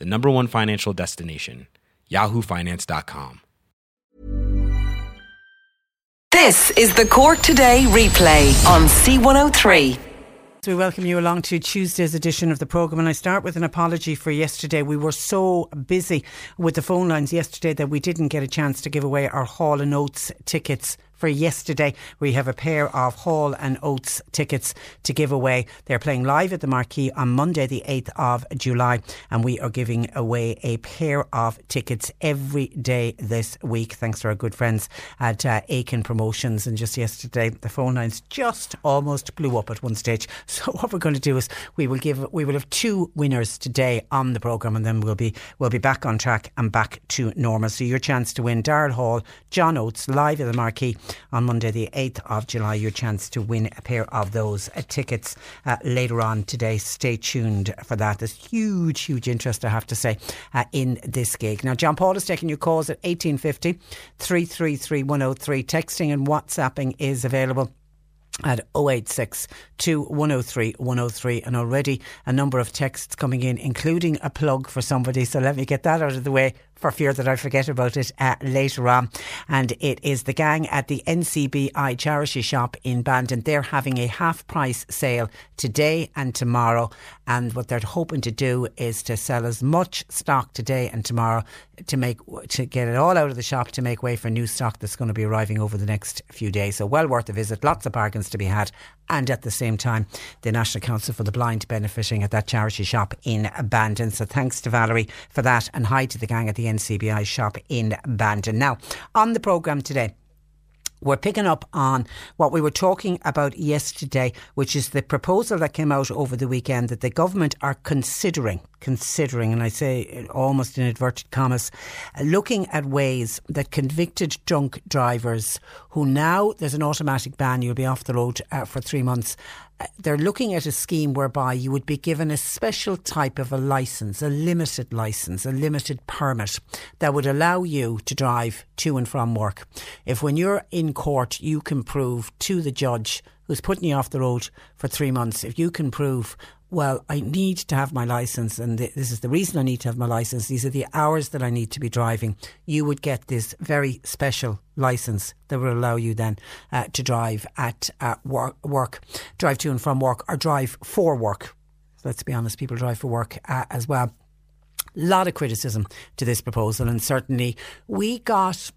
the number one financial destination, yahoofinance.com. This is the Cork Today replay on C103. So we welcome you along to Tuesday's edition of the programme. And I start with an apology for yesterday. We were so busy with the phone lines yesterday that we didn't get a chance to give away our Hall and Oates tickets for yesterday. We have a pair of Hall and Oates tickets to give away. They're playing live at the Marquee on Monday, the 8th of July, and we are giving away a pair of tickets every day this week, thanks to our good friends at uh, Aiken Promotions. And just yesterday, the phone lines just almost blew up at one stage. So what we're going to do is we will give we will have two winners today on the programme, and then we'll be we'll be back on track and back to normal. So your chance to win Daryl Hall, John Oates live at the Marquee on Monday, the 8th of July. Your chance to win a pair of those uh, tickets uh, later on today. Stay tuned for that. There's huge, huge interest, I have to say, uh, in this gig. Now, John Paul is taking your calls at 1850 333 103. Texting and WhatsApping is available at 086 103 103 and already a number of texts coming in including a plug for somebody so let me get that out of the way for fear that I forget about it uh, later on. And it is the gang at the NCBI charity shop in Bandon. They're having a half price sale today and tomorrow. And what they're hoping to do is to sell as much stock today and tomorrow to make to get it all out of the shop to make way for new stock that's going to be arriving over the next few days. So well worth a visit. Lots of bargains to be had. And at the same time, the National Council for the Blind benefiting at that charity shop in Bandon. So thanks to Valerie for that and hi to the gang at the NCBI shop in Bandon. Now, on the programme today, we're picking up on what we were talking about yesterday, which is the proposal that came out over the weekend that the government are considering, considering, and I say almost in inverted commas, looking at ways that convicted drunk drivers who now there's an automatic ban, you'll be off the road uh, for three months, they're looking at a scheme whereby you would be given a special type of a license, a limited license, a limited permit that would allow you to drive to and from work. If when you're in court, you can prove to the judge who's putting you off the road for three months, if you can prove well, I need to have my license, and this is the reason I need to have my license. These are the hours that I need to be driving. You would get this very special license that will allow you then uh, to drive at uh, work, work, drive to and from work, or drive for work. Let's be honest, people drive for work uh, as well. A lot of criticism to this proposal, and certainly we got,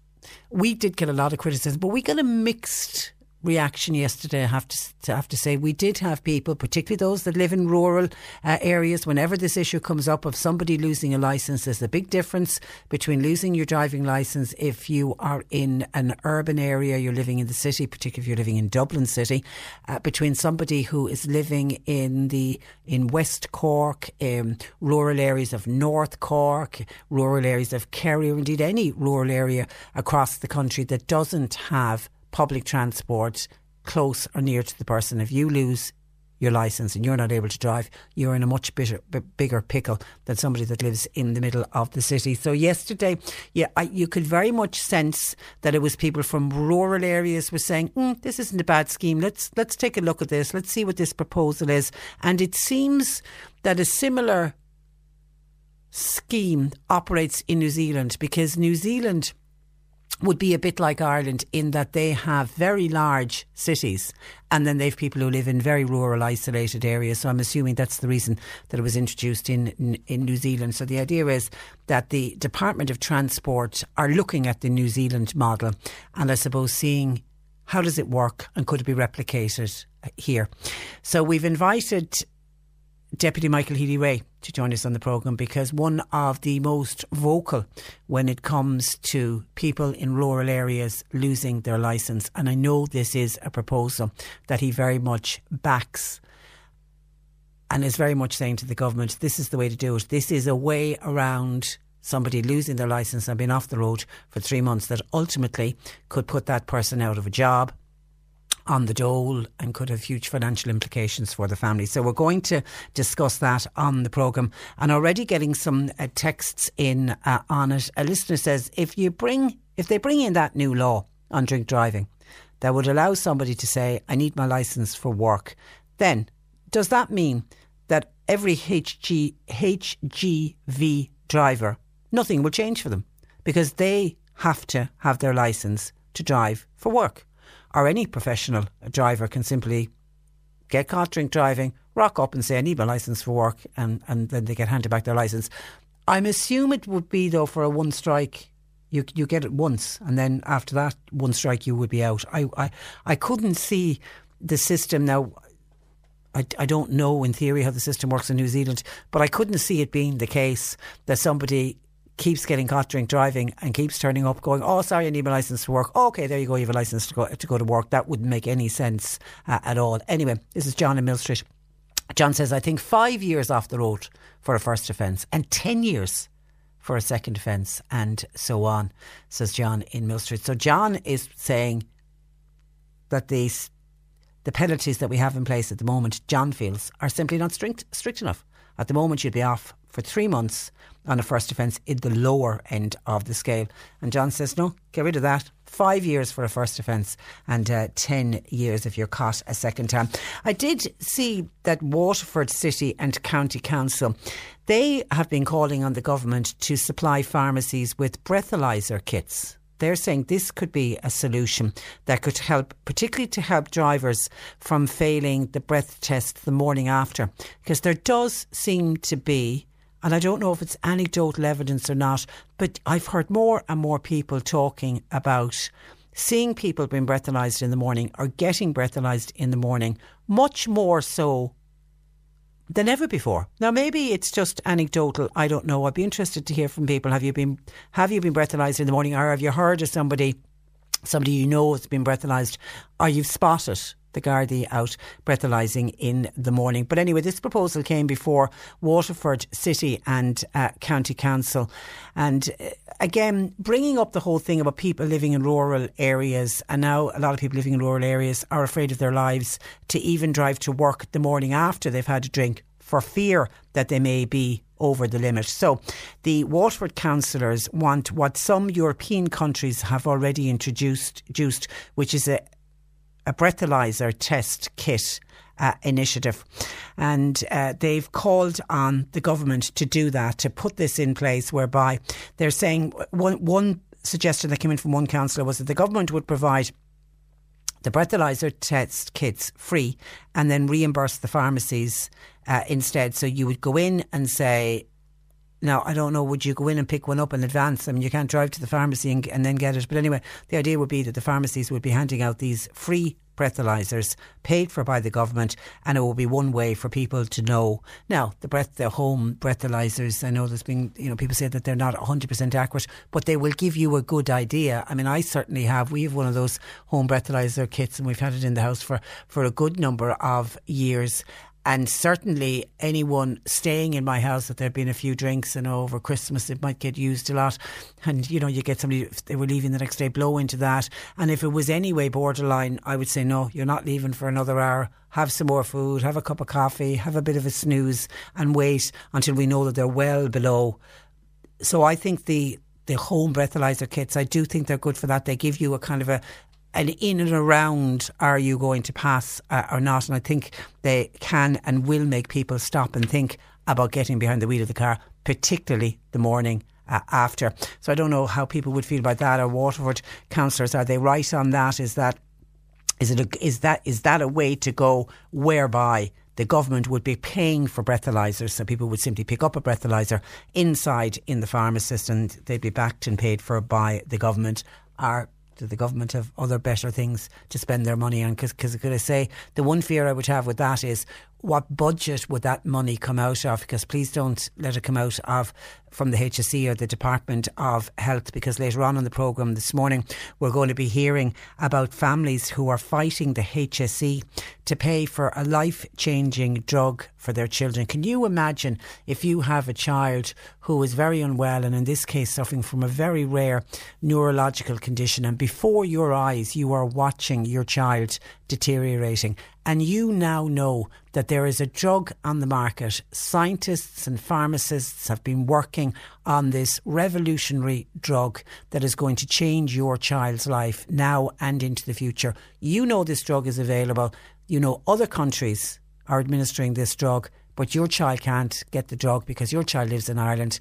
we did get a lot of criticism, but we got a mixed reaction yesterday. I have to, to, have to say we did have people, particularly those that live in rural uh, areas. Whenever this issue comes up of somebody losing a license, there's a big difference between losing your driving license if you are in an urban area, you're living in the city, particularly if you're living in Dublin City, uh, between somebody who is living in the in West Cork, um, rural areas of North Cork, rural areas of Kerry, or indeed any rural area across the country that doesn't have public transport close or near to the person. If you lose your license and you're not able to drive, you're in a much bigger, bigger pickle than somebody that lives in the middle of the city. So yesterday, yeah, I, you could very much sense that it was people from rural areas were saying, mm, "This isn't a bad scheme. Let's let's take a look at this. Let's see what this proposal is." And it seems that a similar scheme operates in New Zealand because New Zealand would be a bit like Ireland in that they have very large cities and then they've people who live in very rural, isolated areas. So I'm assuming that's the reason that it was introduced in, in, in New Zealand. So the idea is that the Department of Transport are looking at the New Zealand model and I suppose seeing how does it work and could it be replicated here. So we've invited Deputy Michael Healy-Rae to join us on the programme because one of the most vocal when it comes to people in rural areas losing their licence, and I know this is a proposal that he very much backs and is very much saying to the government, this is the way to do it. This is a way around somebody losing their licence and being off the road for three months that ultimately could put that person out of a job on the dole and could have huge financial implications for the family. So we're going to discuss that on the programme and already getting some uh, texts in uh, on it. A listener says if you bring if they bring in that new law on drink driving that would allow somebody to say I need my licence for work, then does that mean that every HG, HGV driver nothing will change for them because they have to have their licence to drive for work? Or any professional driver can simply get caught drink driving, rock up and say, I need my licence for work, and, and then they get handed back their licence. I'm assume it would be, though, for a one strike. You, you get it once, and then after that one strike, you would be out. I, I, I couldn't see the system now. I, I don't know in theory how the system works in New Zealand, but I couldn't see it being the case that somebody keeps getting caught drink driving and keeps turning up going, oh, sorry, I need my license to work. Okay, there you go, you have a license to go to, go to work. That wouldn't make any sense uh, at all. Anyway, this is John in Mill Street. John says, I think five years off the road for a first offence and 10 years for a second offence and so on, says John in Mill Street. So John is saying that these the penalties that we have in place at the moment, John feels, are simply not strict, strict enough. At the moment, you'd be off for three months on a first offence in the lower end of the scale. And John says, no, get rid of that. Five years for a first offence and uh, 10 years if you're caught a second time. I did see that Waterford City and County Council, they have been calling on the government to supply pharmacies with breathalyzer kits they're saying this could be a solution that could help, particularly to help drivers from failing the breath test the morning after. Because there does seem to be and I don't know if it's anecdotal evidence or not, but I've heard more and more people talking about seeing people being breathalyzed in the morning or getting breathalyzed in the morning much more so than ever before. Now maybe it's just anecdotal, I don't know. I'd be interested to hear from people. Have you been have you been breathalyzed in the morning or have you heard of somebody somebody you know has been breathalyzed or you've spotted the Gardaí out breathalyzing in the morning. But anyway, this proposal came before Waterford City and uh, County Council. And uh, again, bringing up the whole thing about people living in rural areas. And now a lot of people living in rural areas are afraid of their lives to even drive to work the morning after they've had a drink for fear that they may be over the limit. So the Waterford councillors want what some European countries have already introduced, which is a, a breathalyzer test kit uh, initiative. And uh, they've called on the government to do that, to put this in place, whereby they're saying one, one suggestion that came in from one councillor was that the government would provide the breathalyzer test kits free and then reimburse the pharmacies uh, instead. So you would go in and say, now, I don't know, would you go in and pick one up in advance? I mean, you can't drive to the pharmacy and, and then get it. But anyway, the idea would be that the pharmacies would be handing out these free breathalyzers paid for by the government and it will be one way for people to know now the breath the home breathalyzers I know there's been you know people say that they're not 100% accurate but they will give you a good idea I mean I certainly have we have one of those home breathalyzer kits and we've had it in the house for for a good number of years and certainly anyone staying in my house that there'd been a few drinks and over Christmas it might get used a lot. And you know you get somebody if they were leaving the next day blow into that. And if it was anyway borderline I would say no you're not leaving for another hour. Have some more food have a cup of coffee have a bit of a snooze and wait until we know that they're well below. So I think the the home breathalyzer kits, I do think they're good for that. They give you a kind of a, and in and around are you going to pass uh, or not? And I think they can and will make people stop and think about getting behind the wheel of the car, particularly the morning uh, after. So I don't know how people would feel about that. Or Waterford councillors are they right on that? Is that is it a, is that is that a way to go whereby the government would be paying for breathalyzers, so people would simply pick up a breathalyzer inside in the pharmacist, and they'd be backed and paid for by the government. Are do the government have other better things to spend their money on? Because, could I say, the one fear I would have with that is what budget would that money come out of? Because please don't let it come out of from the HSE or the Department of Health, because later on in the programme this morning, we're going to be hearing about families who are fighting the HSE to pay for a life changing drug for their children. Can you imagine if you have a child who is very unwell and, in this case, suffering from a very rare neurological condition, and before your eyes, you are watching your child deteriorating and you now know that there is a drug on the market. Scientists and pharmacists have been working on this revolutionary drug that is going to change your child's life now and into the future. You know this drug is available. You know other countries are administering this drug, but your child can't get the drug because your child lives in Ireland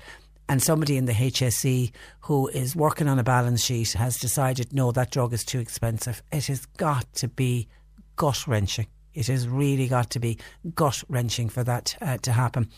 and somebody in the HSE who is working on a balance sheet has decided no, that drug is too expensive. It has got to be gut wrenching. It has really got to be gut wrenching for that uh, to happen.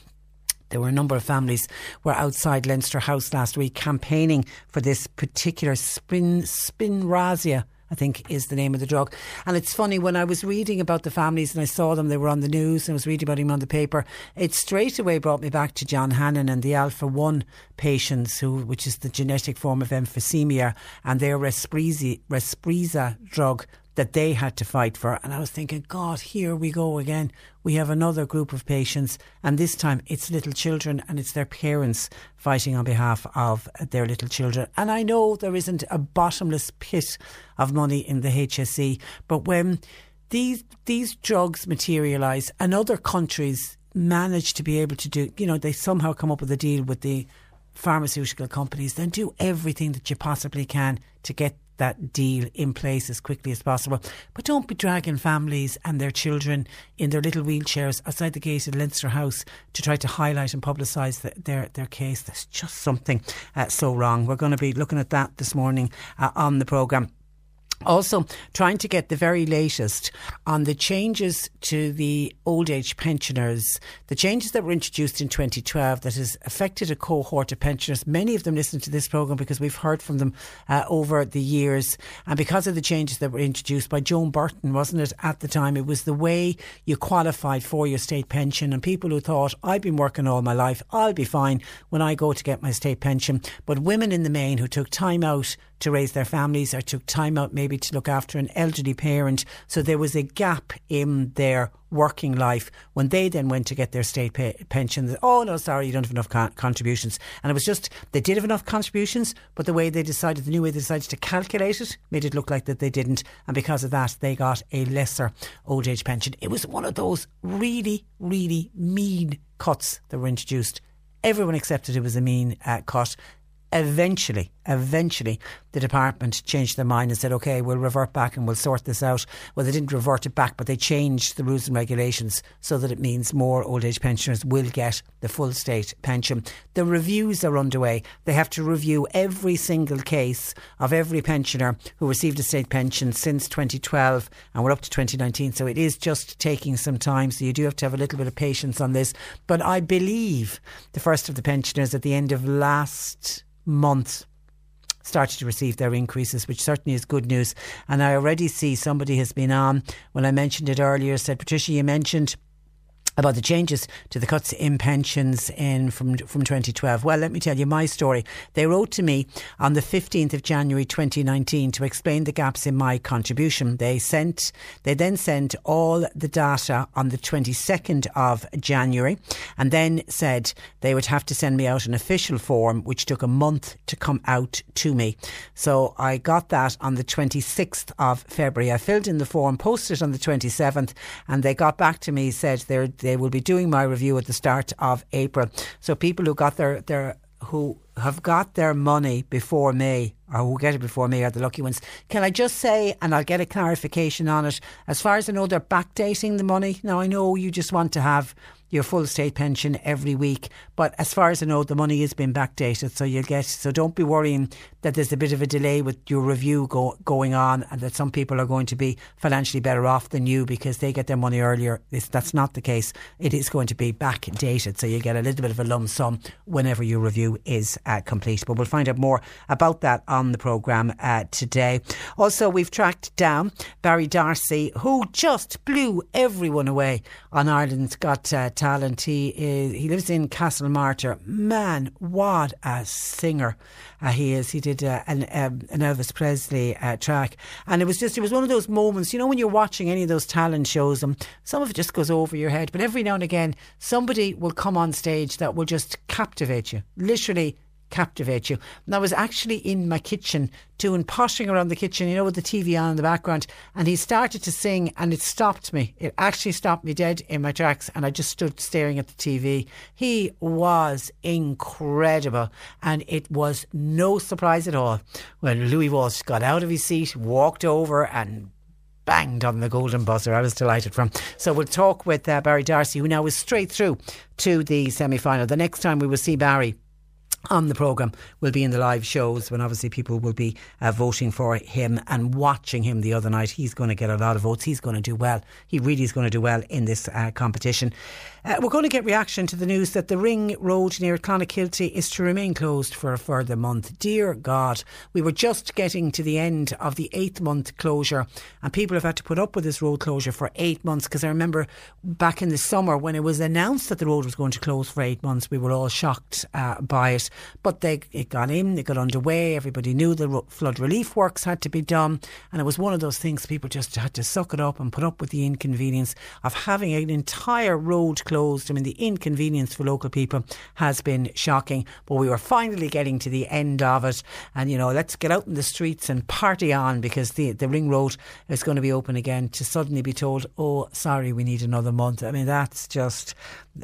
There were a number of families were outside Leinster House last week campaigning for this particular spin Spinraza. I think is the name of the drug. And it's funny when I was reading about the families and I saw them, they were on the news and I was reading about him on the paper. It straight away brought me back to John Hannon and the Alpha One patients, who which is the genetic form of emphysema, and their Respreeza drug that they had to fight for. And I was thinking, God, here we go again. We have another group of patients, and this time it's little children and it's their parents fighting on behalf of their little children. And I know there isn't a bottomless pit of money in the HSE, but when these these drugs materialise and other countries manage to be able to do, you know, they somehow come up with a deal with the pharmaceutical companies, then do everything that you possibly can to get that deal in place as quickly as possible. But don't be dragging families and their children in their little wheelchairs outside the gate of Leinster House to try to highlight and publicise the, their their case. There's just something uh, so wrong. We're going to be looking at that this morning uh, on the programme. Also, trying to get the very latest on the changes to the old age pensioners, the changes that were introduced in 2012 that has affected a cohort of pensioners. Many of them listen to this programme because we've heard from them uh, over the years. And because of the changes that were introduced by Joan Burton, wasn't it, at the time? It was the way you qualified for your state pension. And people who thought, I've been working all my life, I'll be fine when I go to get my state pension. But women in the main who took time out to raise their families or took time out maybe to look after an elderly parent. So there was a gap in their working life when they then went to get their state pay, pension. Oh, no, sorry, you don't have enough con- contributions. And it was just, they did have enough contributions, but the way they decided, the new way they decided to calculate it, made it look like that they didn't. And because of that, they got a lesser old age pension. It was one of those really, really mean cuts that were introduced. Everyone accepted it was a mean uh, cut. Eventually, eventually, the department changed their mind and said, okay, we'll revert back and we'll sort this out. Well, they didn't revert it back, but they changed the rules and regulations so that it means more old age pensioners will get the full state pension. The reviews are underway. They have to review every single case of every pensioner who received a state pension since 2012 and we're up to 2019. So it is just taking some time. So you do have to have a little bit of patience on this. But I believe the first of the pensioners at the end of last month started to receive their increases, which certainly is good news. And I already see somebody has been on when I mentioned it earlier, said, Patricia, you mentioned about the changes to the cuts in pensions in from from 2012. Well, let me tell you my story. They wrote to me on the 15th of January 2019 to explain the gaps in my contribution. They sent they then sent all the data on the 22nd of January and then said they would have to send me out an official form which took a month to come out to me. So I got that on the 26th of February. I filled in the form, posted on the 27th and they got back to me said they're they will be doing my review at the start of April. So people who got their, their who have got their money before May or who get it before May are the lucky ones. Can I just say, and I'll get a clarification on it, as far as I know, they're backdating the money. Now, I know you just want to have your full state pension every week. But as far as I know, the money is being backdated, so you'll get. So don't be worrying that there's a bit of a delay with your review go, going on, and that some people are going to be financially better off than you because they get their money earlier. It's, that's not the case. It is going to be backdated, so you get a little bit of a lump sum whenever your review is uh, complete. But we'll find out more about that on the programme uh, today. Also, we've tracked down Barry D'Arcy, who just blew everyone away on Ireland's Got uh, Talent. He is, he lives in Castlemartyr. Man, what a singer uh, he is. He did uh, an, um, an, Elvis Presley uh, track, and it was just it was one of those moments. You know, when you're watching any of those talent shows, and some of it just goes over your head, but every now and again, somebody will come on stage that will just captivate you. Literally captivate you. And I was actually in my kitchen doing poshing around the kitchen, you know, with the TV on in the background, and he started to sing and it stopped me. It actually stopped me dead in my tracks and I just stood staring at the TV. He was incredible and it was no surprise at all when Louis Walsh got out of his seat, walked over and banged on the golden buzzer. I was delighted from. So we'll talk with uh, Barry D'Arcy, who now is straight through to the semi final. The next time we will see Barry on the programme will be in the live shows when obviously people will be uh, voting for him and watching him the other night. He's going to get a lot of votes. He's going to do well. He really is going to do well in this uh, competition. Uh, we're going to get reaction to the news that the ring road near Clonakilty is to remain closed for a further month. Dear God, we were just getting to the end of the eighth month closure, and people have had to put up with this road closure for eight months. Because I remember back in the summer when it was announced that the road was going to close for eight months, we were all shocked uh, by it. But they it got in, it got underway. Everybody knew the flood relief works had to be done, and it was one of those things people just had to suck it up and put up with the inconvenience of having an entire road closed closed. I mean, the inconvenience for local people has been shocking, but we were finally getting to the end of it. And, you know, let's get out in the streets and party on because the, the ring road is going to be open again to suddenly be told, oh, sorry, we need another month. I mean, that's just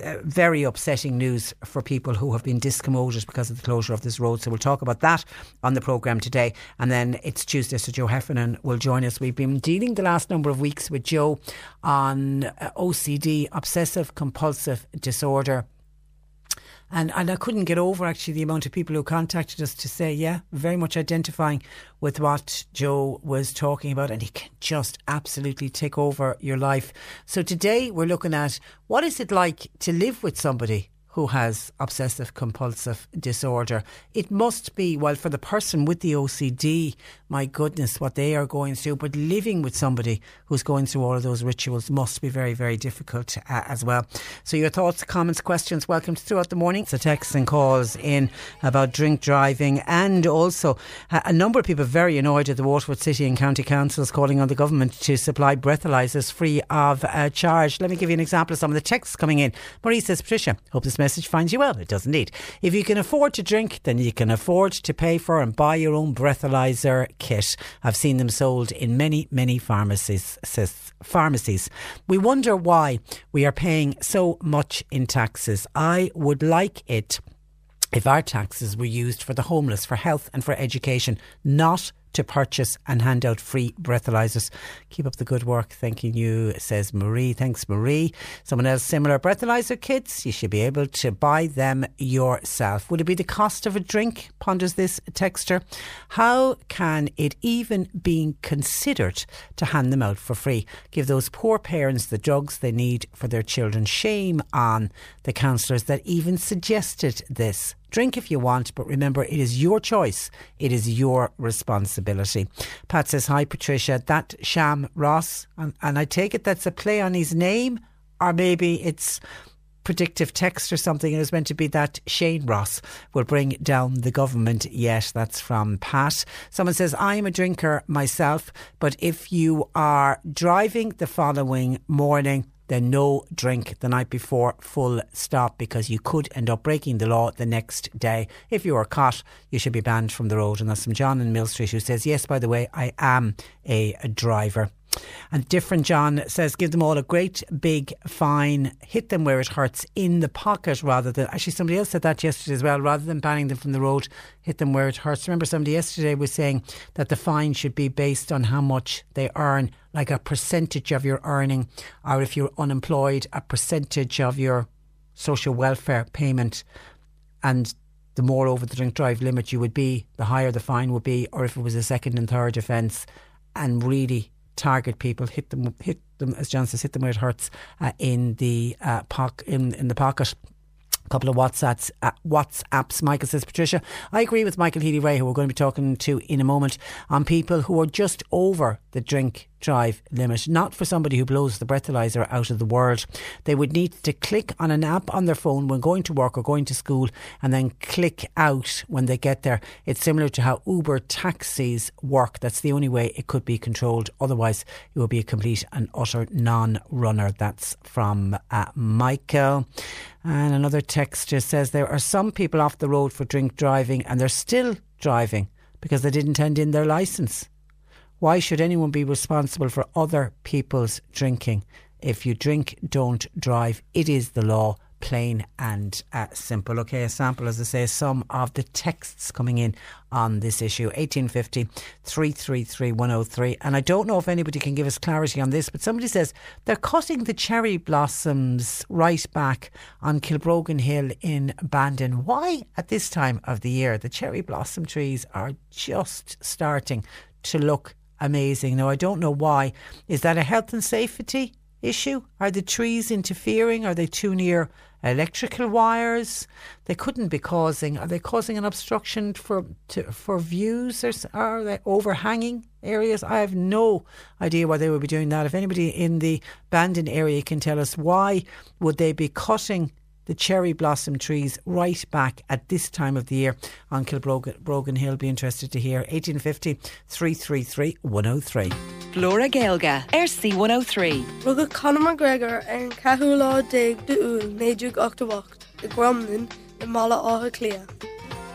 uh, very upsetting news for people who have been discommoded because of the closure of this road. So we'll talk about that on the programme today. And then it's Tuesday, so Joe Heffernan will join us. We've been dealing the last number of weeks with Joe on uh, OCD, obsessive compulsive compulsive disorder. And, and I couldn't get over actually the amount of people who contacted us to say, yeah, very much identifying with what Joe was talking about. And he can just absolutely take over your life. So today we're looking at what is it like to live with somebody who has obsessive compulsive disorder. It must be, well, for the person with the OCD, my goodness, what they are going through, but living with somebody who's going through all of those rituals must be very, very difficult uh, as well. So, your thoughts, comments, questions, welcome throughout the morning. So, texts and calls in about drink driving, and also uh, a number of people very annoyed at the Waterford City and County Councils calling on the government to supply breathalyzers free of uh, charge. Let me give you an example of some of the texts coming in. Marie says, Patricia, hope this message finds you well. It does indeed. If you can afford to drink, then you can afford to pay for and buy your own breathalyzer kit. I've seen them sold in many, many pharmacies. Pharmacies. We wonder why we are paying so much in taxes. I would like it if our taxes were used for the homeless, for health and for education, not to purchase and hand out free breathalyzers. Keep up the good work. Thanking you, says Marie. Thanks, Marie. Someone else, similar breathalyzer kits. You should be able to buy them yourself. Would it be the cost of a drink? Ponders this texter. How can it even be considered to hand them out for free? Give those poor parents the drugs they need for their children. Shame on the councillors that even suggested this. Drink if you want, but remember, it is your choice. It is your responsibility. Pat says, Hi, Patricia. That Sham Ross, and, and I take it that's a play on his name, or maybe it's predictive text or something. It was meant to be that Shane Ross will bring down the government. Yes, that's from Pat. Someone says, I'm a drinker myself, but if you are driving the following morning, then no drink the night before, full stop, because you could end up breaking the law the next day. If you are caught, you should be banned from the road. And that's from John in Mill Street who says, Yes, by the way, I am a, a driver. And different John says, give them all a great big fine, hit them where it hurts in the pocket rather than. Actually, somebody else said that yesterday as well. Rather than banning them from the road, hit them where it hurts. Remember, somebody yesterday was saying that the fine should be based on how much they earn, like a percentage of your earning, or if you're unemployed, a percentage of your social welfare payment. And the more over the drink drive limit you would be, the higher the fine would be, or if it was a second and third offence, and really target people, hit them, hit them, as John says, hit them where it hurts uh, in the uh, poc- in in the pocket couple of WhatsApps. Uh, WhatsApps. Michael says, Patricia, I agree with Michael Healy-Rae, who we're going to be talking to in a moment, on people who are just over the drink drive limit, not for somebody who blows the breathalyzer out of the world. They would need to click on an app on their phone when going to work or going to school and then click out when they get there. It's similar to how Uber taxis work. That's the only way it could be controlled. Otherwise, it would be a complete and utter non runner. That's from uh, Michael. And another text just says there are some people off the road for drink driving and they're still driving because they didn't hand in their license. Why should anyone be responsible for other people's drinking? If you drink, don't drive. It is the law plain and uh, simple. Okay, a sample, as I say, some of the texts coming in on this issue 1850 333 103. And I don't know if anybody can give us clarity on this, but somebody says they're cutting the cherry blossoms right back on Kilbrogan Hill in Bandon. Why at this time of the year? The cherry blossom trees are just starting to look amazing. Now, I don't know why. Is that a health and safety issue? Are the trees interfering? Are they too near electrical wires. They couldn't be causing. Are they causing an obstruction for to, for views? Or are they overhanging areas? I have no idea why they would be doing that. If anybody in the Bandon area can tell us why would they be cutting the cherry blossom trees right back at this time of the year on Kilbrogan Hill. Be interested to hear. 1850 333 103. Flora Gaelga, RC 103. Rugga Conor McGregor and Cahula Dig de Ul Nejug Octawacht, the Gromlin, the Mala Aha Clea.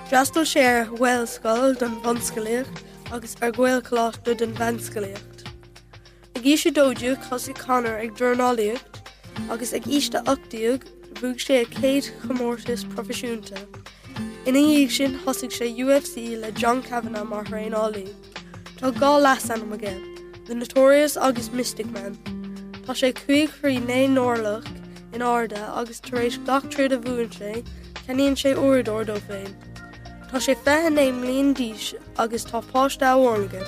Jastal share well skull dun Vanscaliacht, agus ar Gwail Cloth dun Vanscaliacht. Ag isise dóideú cosí Conor ag Journaliacht, agus ag iste achtiúg bhúg sé a céad chomórtas profisiúnta. Ina dhéag sin thosigh sé UFC le John Cavanna mar réálaí. Tá gá las an aige, the Notorious agus Mystic Man. Tá sé chuig chuí né nálach in áda agus taréis gachtriad a bhuain sé, ceníonn sé uirdó dó féin. Tá sé fe néim líon díis agus tápáistá bhhaige,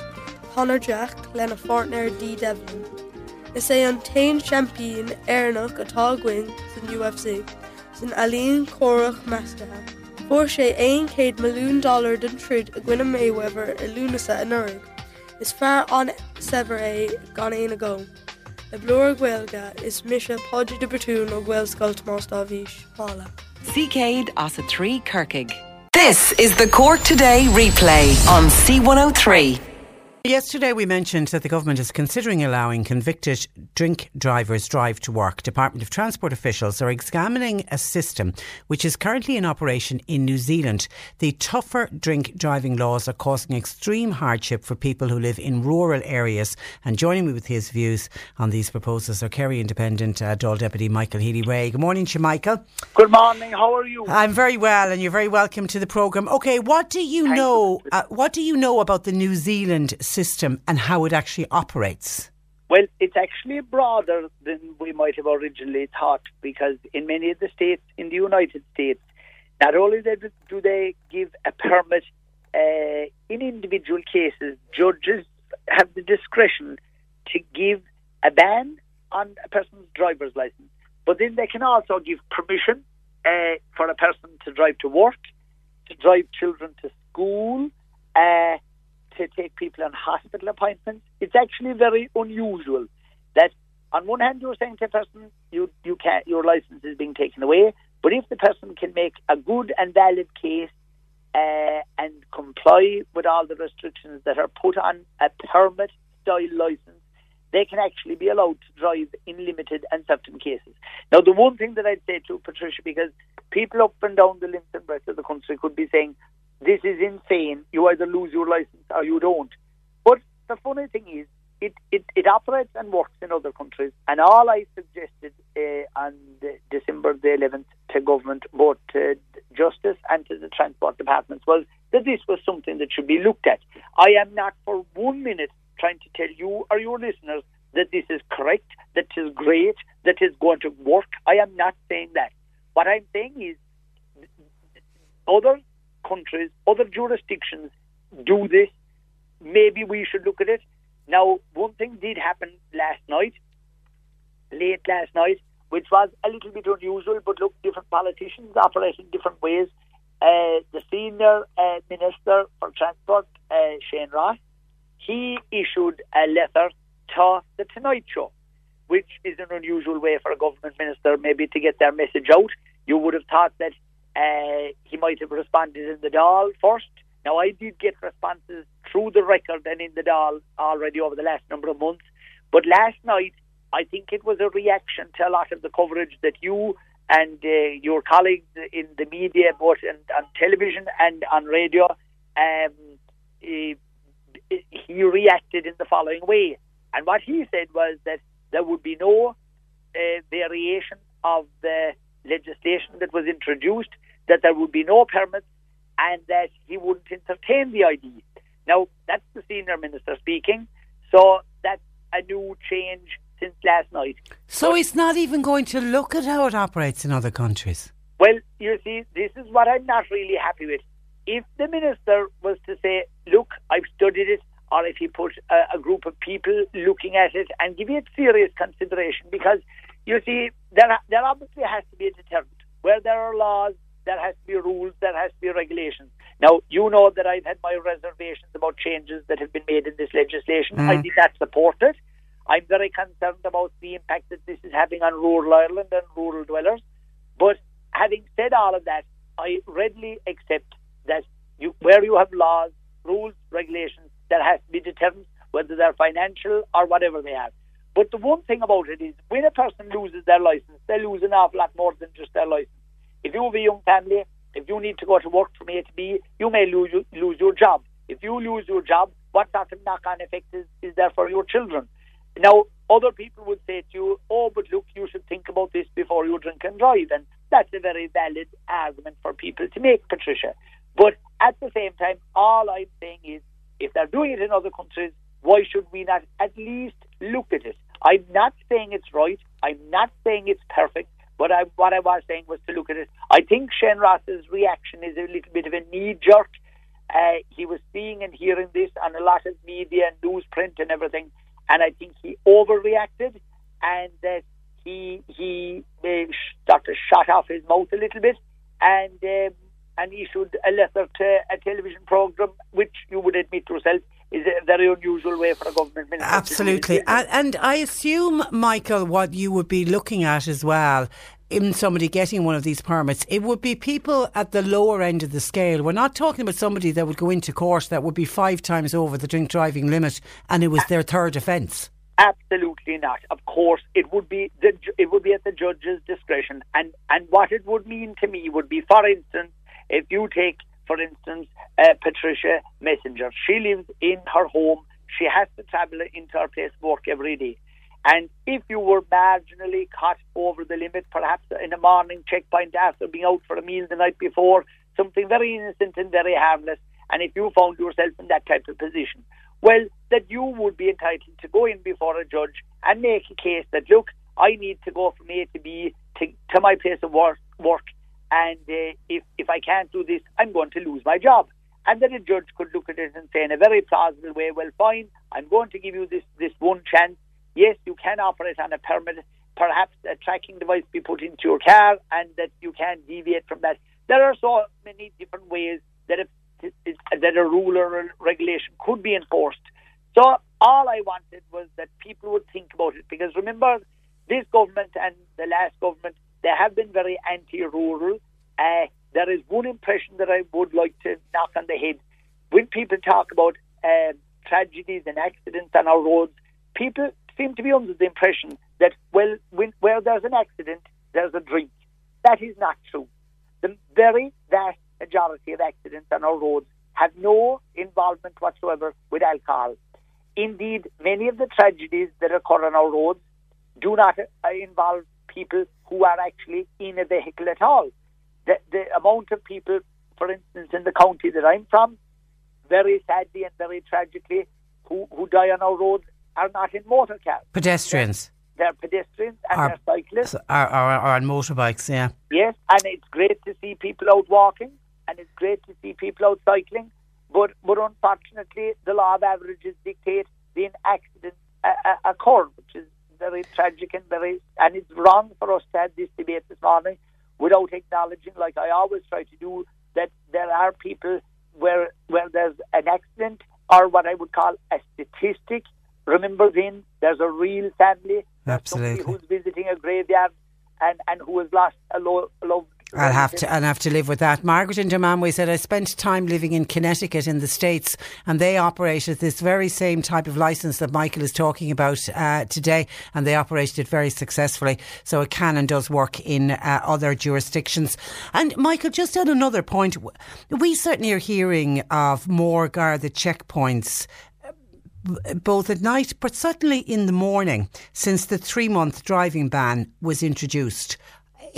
Conor Jack lena Fortner D Devlin. Is é an tain champín airnach atáhain san UFC san alíonn chorach meascathe. Fuair sé 1 milliún dollar den trid a gwine Mayweather i lúnasa an nurig. Is fear an sever é gan éana go. Le bloir ghilga is mise podide de betún ó ghilscoilt más a bhís mála. Céad as a trí Kirkig. This is the Cork Today replay on C103. Yesterday, we mentioned that the government is considering allowing convicted drink drivers drive to work. Department of Transport officials are examining a system which is currently in operation in New Zealand. The tougher drink driving laws are causing extreme hardship for people who live in rural areas. And joining me with his views on these proposals are Kerry Independent uh, Dáil Deputy Michael Healy-Rae. Good morning to you, Michael. Good morning. How are you? I'm very well, and you're very welcome to the programme. Okay, what do you Thank know? you. Uh, what do you know about the New Zealand system and how it actually operates? Well, it's actually broader than we might have originally thought because in many of the states in the United States, not only do they give a permit uh, in individual cases, judges have the discretion to give a ban on a person's driver's license, but then they can also give permission uh, for a person to drive to work, to drive children to school, uh, to take people on hospital appointments. It's actually very unusual that on one hand you're saying to a person you you can your license is being taken away, but if the person can make a good and valid case uh, and comply with all the restrictions that are put on a permit style license, they can actually be allowed to drive in limited and certain cases. Now, the one thing that I'd say to Patricia, because people up and down the length and breadth of the country could be saying, this is insane. You either lose your license or you don't. But the funny thing is, it, it, it operates and works in other countries. And all I suggested uh, on December the 11th to government, both to Justice and to the Transport Departments, was that this was something that should be looked at. I am not for one minute trying to tell you or your listeners that this is correct, that is great, that is going to work. I am not saying that. What I'm saying is other countries, other jurisdictions do this. Maybe we should look at it. Now, one thing did happen last night, late last night, which was a little bit unusual, but look, different politicians operate in different ways. Uh, the senior uh, minister for transport, uh, Shane Ross, he issued a letter to the Tonight Show, which is an unusual way for a government minister maybe to get their message out. You would have thought that uh, he might have responded in the Dáil first. Now, I did get responses through the record and in the Dáil already over the last number of months. But last night, I think it was a reaction to a lot of the coverage that you and uh, your colleagues in the media, both in, on television and on radio, um, he, he reacted in the following way. And what he said was that there would be no uh, variation of the legislation that was introduced, that there would be no permits, and that he wouldn't entertain the idea. Now, that's the senior minister speaking, so that's a new change since last night. So but, he's not even going to look at how it operates in other countries? Well, you see, this is what I'm not really happy with. If the minister was to say, look, I've studied it, or if he put a, a group of people looking at it and give it serious consideration, because you see, there, there obviously has to be a deterrent. Where there are laws, there has to be rules, there has to be regulations. Now, you know that I've had my reservations about changes that have been made in this legislation. Mm. I did not support it. I'm very concerned about the impact that this is having on rural Ireland and rural dwellers. But having said all of that, I readily accept that you, where you have laws, rules, regulations, there has to be deterrents, whether they're financial or whatever they are. But the one thing about it is, when a person loses their license, they lose an awful lot more than just their license. If you have a young family, if you need to go to work from A to B, you may lose, lose your job. If you lose your job, what sort of knock-on effect is, is there for your children? Now, other people would say to you, oh, but look, you should think about this before you drink and drive. And that's a very valid argument for people to make, Patricia. But at the same time, all I'm saying is, if they're doing it in other countries, why should we not at least look at it? I'm not saying it's right. I'm not saying it's perfect. But I, what I was saying was to look at it. I think Shane Ross's reaction is a little bit of a knee jerk. Uh, he was seeing and hearing this on a lot of media and newsprint and everything, and I think he overreacted, and that he he uh, started shut off his mouth a little bit, and um, and issued a letter to a television program, which you would admit yourself is it a very unusual way for a government minister. Absolutely. And, and I assume, Michael, what you would be looking at as well in somebody getting one of these permits, it would be people at the lower end of the scale. We're not talking about somebody that would go into court that would be five times over the drink driving limit and it was their third offence. Absolutely not. Of course, it would be the, it would be at the judge's discretion, and and what it would mean to me would be, for instance, if you take for instance, uh, Patricia Messinger. She lives in her home. She has to travel into her place of work every day. And if you were marginally caught over the limit, perhaps in a morning checkpoint after being out for a meal the night before, something very innocent and very harmless, and if you found yourself in that type of position, well, that you would be entitled to go in before a judge and make a case that, look, I need to go from A to B to, to my place of work, work and uh, if, if I can't do this, I'm going to lose my job. And then a judge could look at it and say in a very plausible way, well, fine, I'm going to give you this, this one chance. Yes, you can operate on a permit, perhaps a tracking device be put into your car and that you can deviate from that. There are so many different ways that, if, that a rule or a regulation could be enforced. So all I wanted was that people would think about it because remember, this government and the last government they have been very anti-rural. Uh, there is one impression that I would like to knock on the head. When people talk about um, tragedies and accidents on our roads, people seem to be under the impression that, well, when, where there's an accident, there's a drink. That is not true. The very vast majority of accidents on our roads have no involvement whatsoever with alcohol. indeed, many of the tragedies that occur on our roads do not uh, involve people who are actually in a vehicle at all. The, the amount of people, for instance, in the county that I'm from, very sadly and very tragically, who, who die on our roads are not in motor cars. Pedestrians. They're, they're pedestrians and Are- they're cyclists. Or, or, or on motorbikes, yeah. Yes, and it's great to see people out walking, and it's great to see people out cycling. But but unfortunately, the law of averages dictate then accidents occur, very tragic and very and it's wrong for us to have this debate this morning without acknowledging, like I always try to do, that there are people where where there's an accident or what I would call a statistic. Remember, then there's a real family. There's somebody Absolutely. who's visiting a graveyard and, and who has lost a lo- a loved I'll have to I'll have to live with that. Margaret in Dunmanway said I spent time living in Connecticut in the States and they operated this very same type of license that Michael is talking about uh, today and they operated it very successfully. So it can and does work in uh, other jurisdictions. And Michael, just on another point, we certainly are hearing of more guarded checkpoints both at night but certainly in the morning since the three month driving ban was introduced.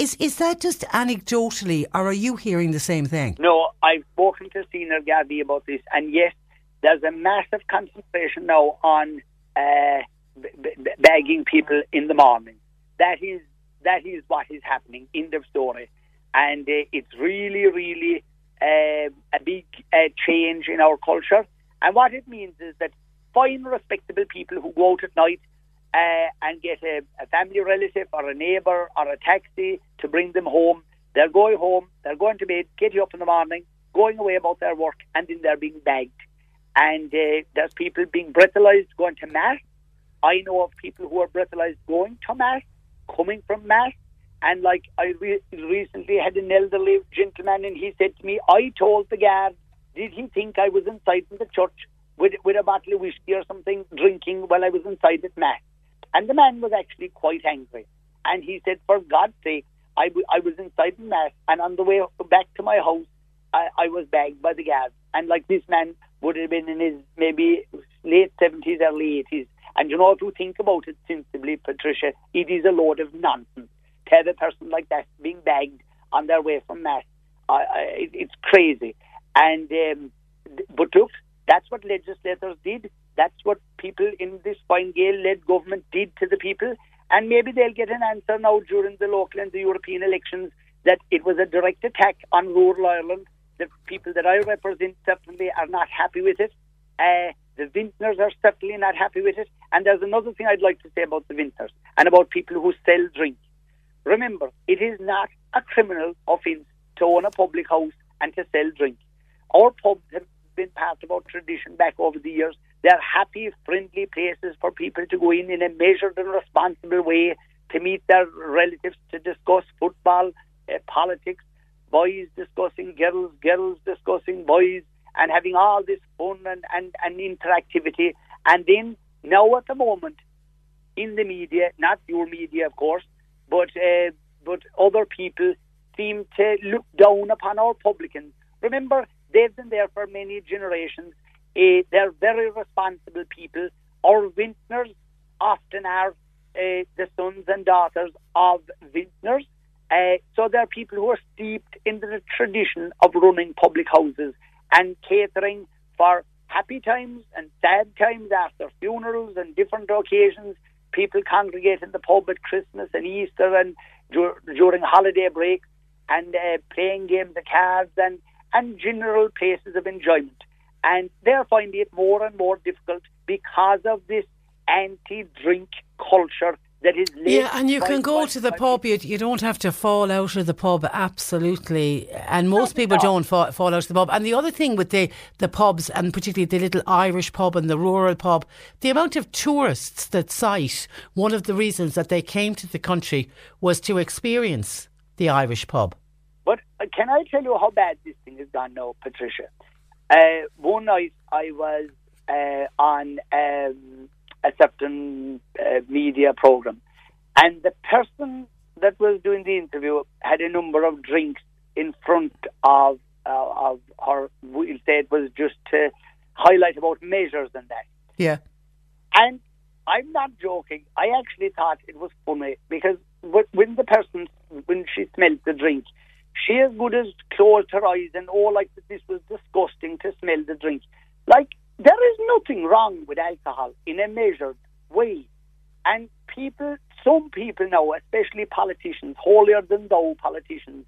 Is is that just anecdotally, or are you hearing the same thing? No, I've spoken to Senior Garvey about this, and yes, there's a massive concentration now on uh, b- b- bagging people in the morning. That is that is what is happening. End of story, and uh, it's really, really uh, a big uh, change in our culture. And what it means is that fine, respectable people who go out at night uh, and get a, a family relative or a neighbour or a taxi to bring them home. They're going home, they're going to bed, getting up in the morning, going away about their work, and then they're being bagged. And uh, there's people being brutalized going to Mass. I know of people who are brutalized going to Mass, coming from Mass. And like I re- recently had an elderly gentleman, and he said to me, I told the guard, did he think I was inside in the church with, with a bottle of whiskey or something, drinking while I was inside at Mass? And the man was actually quite angry. And he said, for God's sake, I, w- I was inside the Mass, and on the way back to my house, I, I was bagged by the guards. And like this man would have been in his maybe late 70s, early 80s. And you know, to think about it sensibly, Patricia, it is a load of nonsense to have a person like that being bagged on their way from Mass. It, it's crazy. And um, but look, that's what legislators did. That's what people in this Fine Gael-led government did to the people. And maybe they'll get an answer now during the local and the European elections that it was a direct attack on rural Ireland. The people that I represent certainly are not happy with it. Uh, the vintners are certainly not happy with it. And there's another thing I'd like to say about the vintners and about people who sell drink. Remember, it is not a criminal offence to own a public house and to sell drink. Our pubs have been part of our tradition back over the years. They're happy, friendly places for people to go in in a measured and responsible way to meet their relatives to discuss football, uh, politics, boys discussing girls, girls discussing boys, and having all this fun and, and, and interactivity. And then, now at the moment, in the media, not your media, of course, but uh, but other people seem to look down upon our publicans. Remember, they've been there for many generations. Uh, they're very responsible people. Our vintners often are uh, the sons and daughters of vintners. Uh, so they're people who are steeped in the tradition of running public houses and catering for happy times and sad times after funerals and different occasions. People congregate in the pub at Christmas and Easter and dur- during holiday breaks and uh, playing games of cards and, and general places of enjoyment. And they're finding it more and more difficult because of this anti-drink culture that is Yeah, and you can go to the pub. You, you don't have to fall out of the pub. Absolutely, and most people no. don't fall, fall out of the pub. And the other thing with the the pubs, and particularly the little Irish pub and the rural pub, the amount of tourists that cite one of the reasons that they came to the country was to experience the Irish pub. But uh, can I tell you how bad this thing has gone now, Patricia? Uh, one night I was uh, on um, a certain uh, media program, and the person that was doing the interview had a number of drinks in front of uh, of her. We'll say it was just to highlight about measures and that. Yeah, And I'm not joking. I actually thought it was funny because when the person, when she smelled the drink, she as good as closed her eyes and all like this was disgusting to smell the drink. Like there is nothing wrong with alcohol in a measured way. And people, some people now, especially politicians, holier than thou politicians,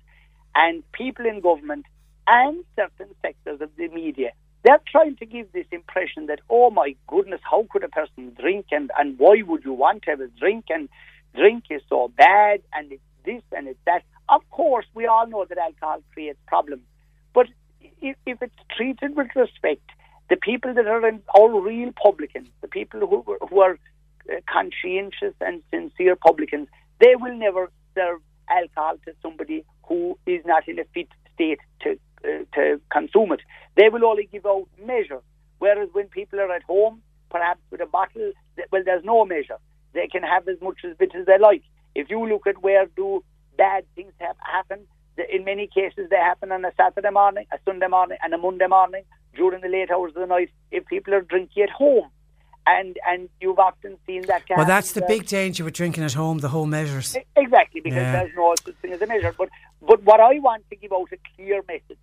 and people in government and certain sectors of the media, they're trying to give this impression that, oh my goodness, how could a person drink and, and why would you want to have a drink and drink is so bad and it's this and it's that. Of course, we all know that alcohol creates problems. But if, if it's treated with respect, the people that are in, all real publicans, the people who, who are uh, conscientious and sincere publicans, they will never serve alcohol to somebody who is not in a fit state to uh, to consume it. They will only give out measure. Whereas when people are at home, perhaps with a bottle, well, there's no measure. They can have as much as bit as they like. If you look at where do bad things have happened. in many cases they happen on a Saturday morning, a Sunday morning, and a Monday morning during the late hours of the night. If people are drinking at home, and and you've often seen that. Well, that's the uh, big danger with drinking at home. The whole measures. Exactly, because yeah. there's no such thing as a measure. But but what I want to give out a clear message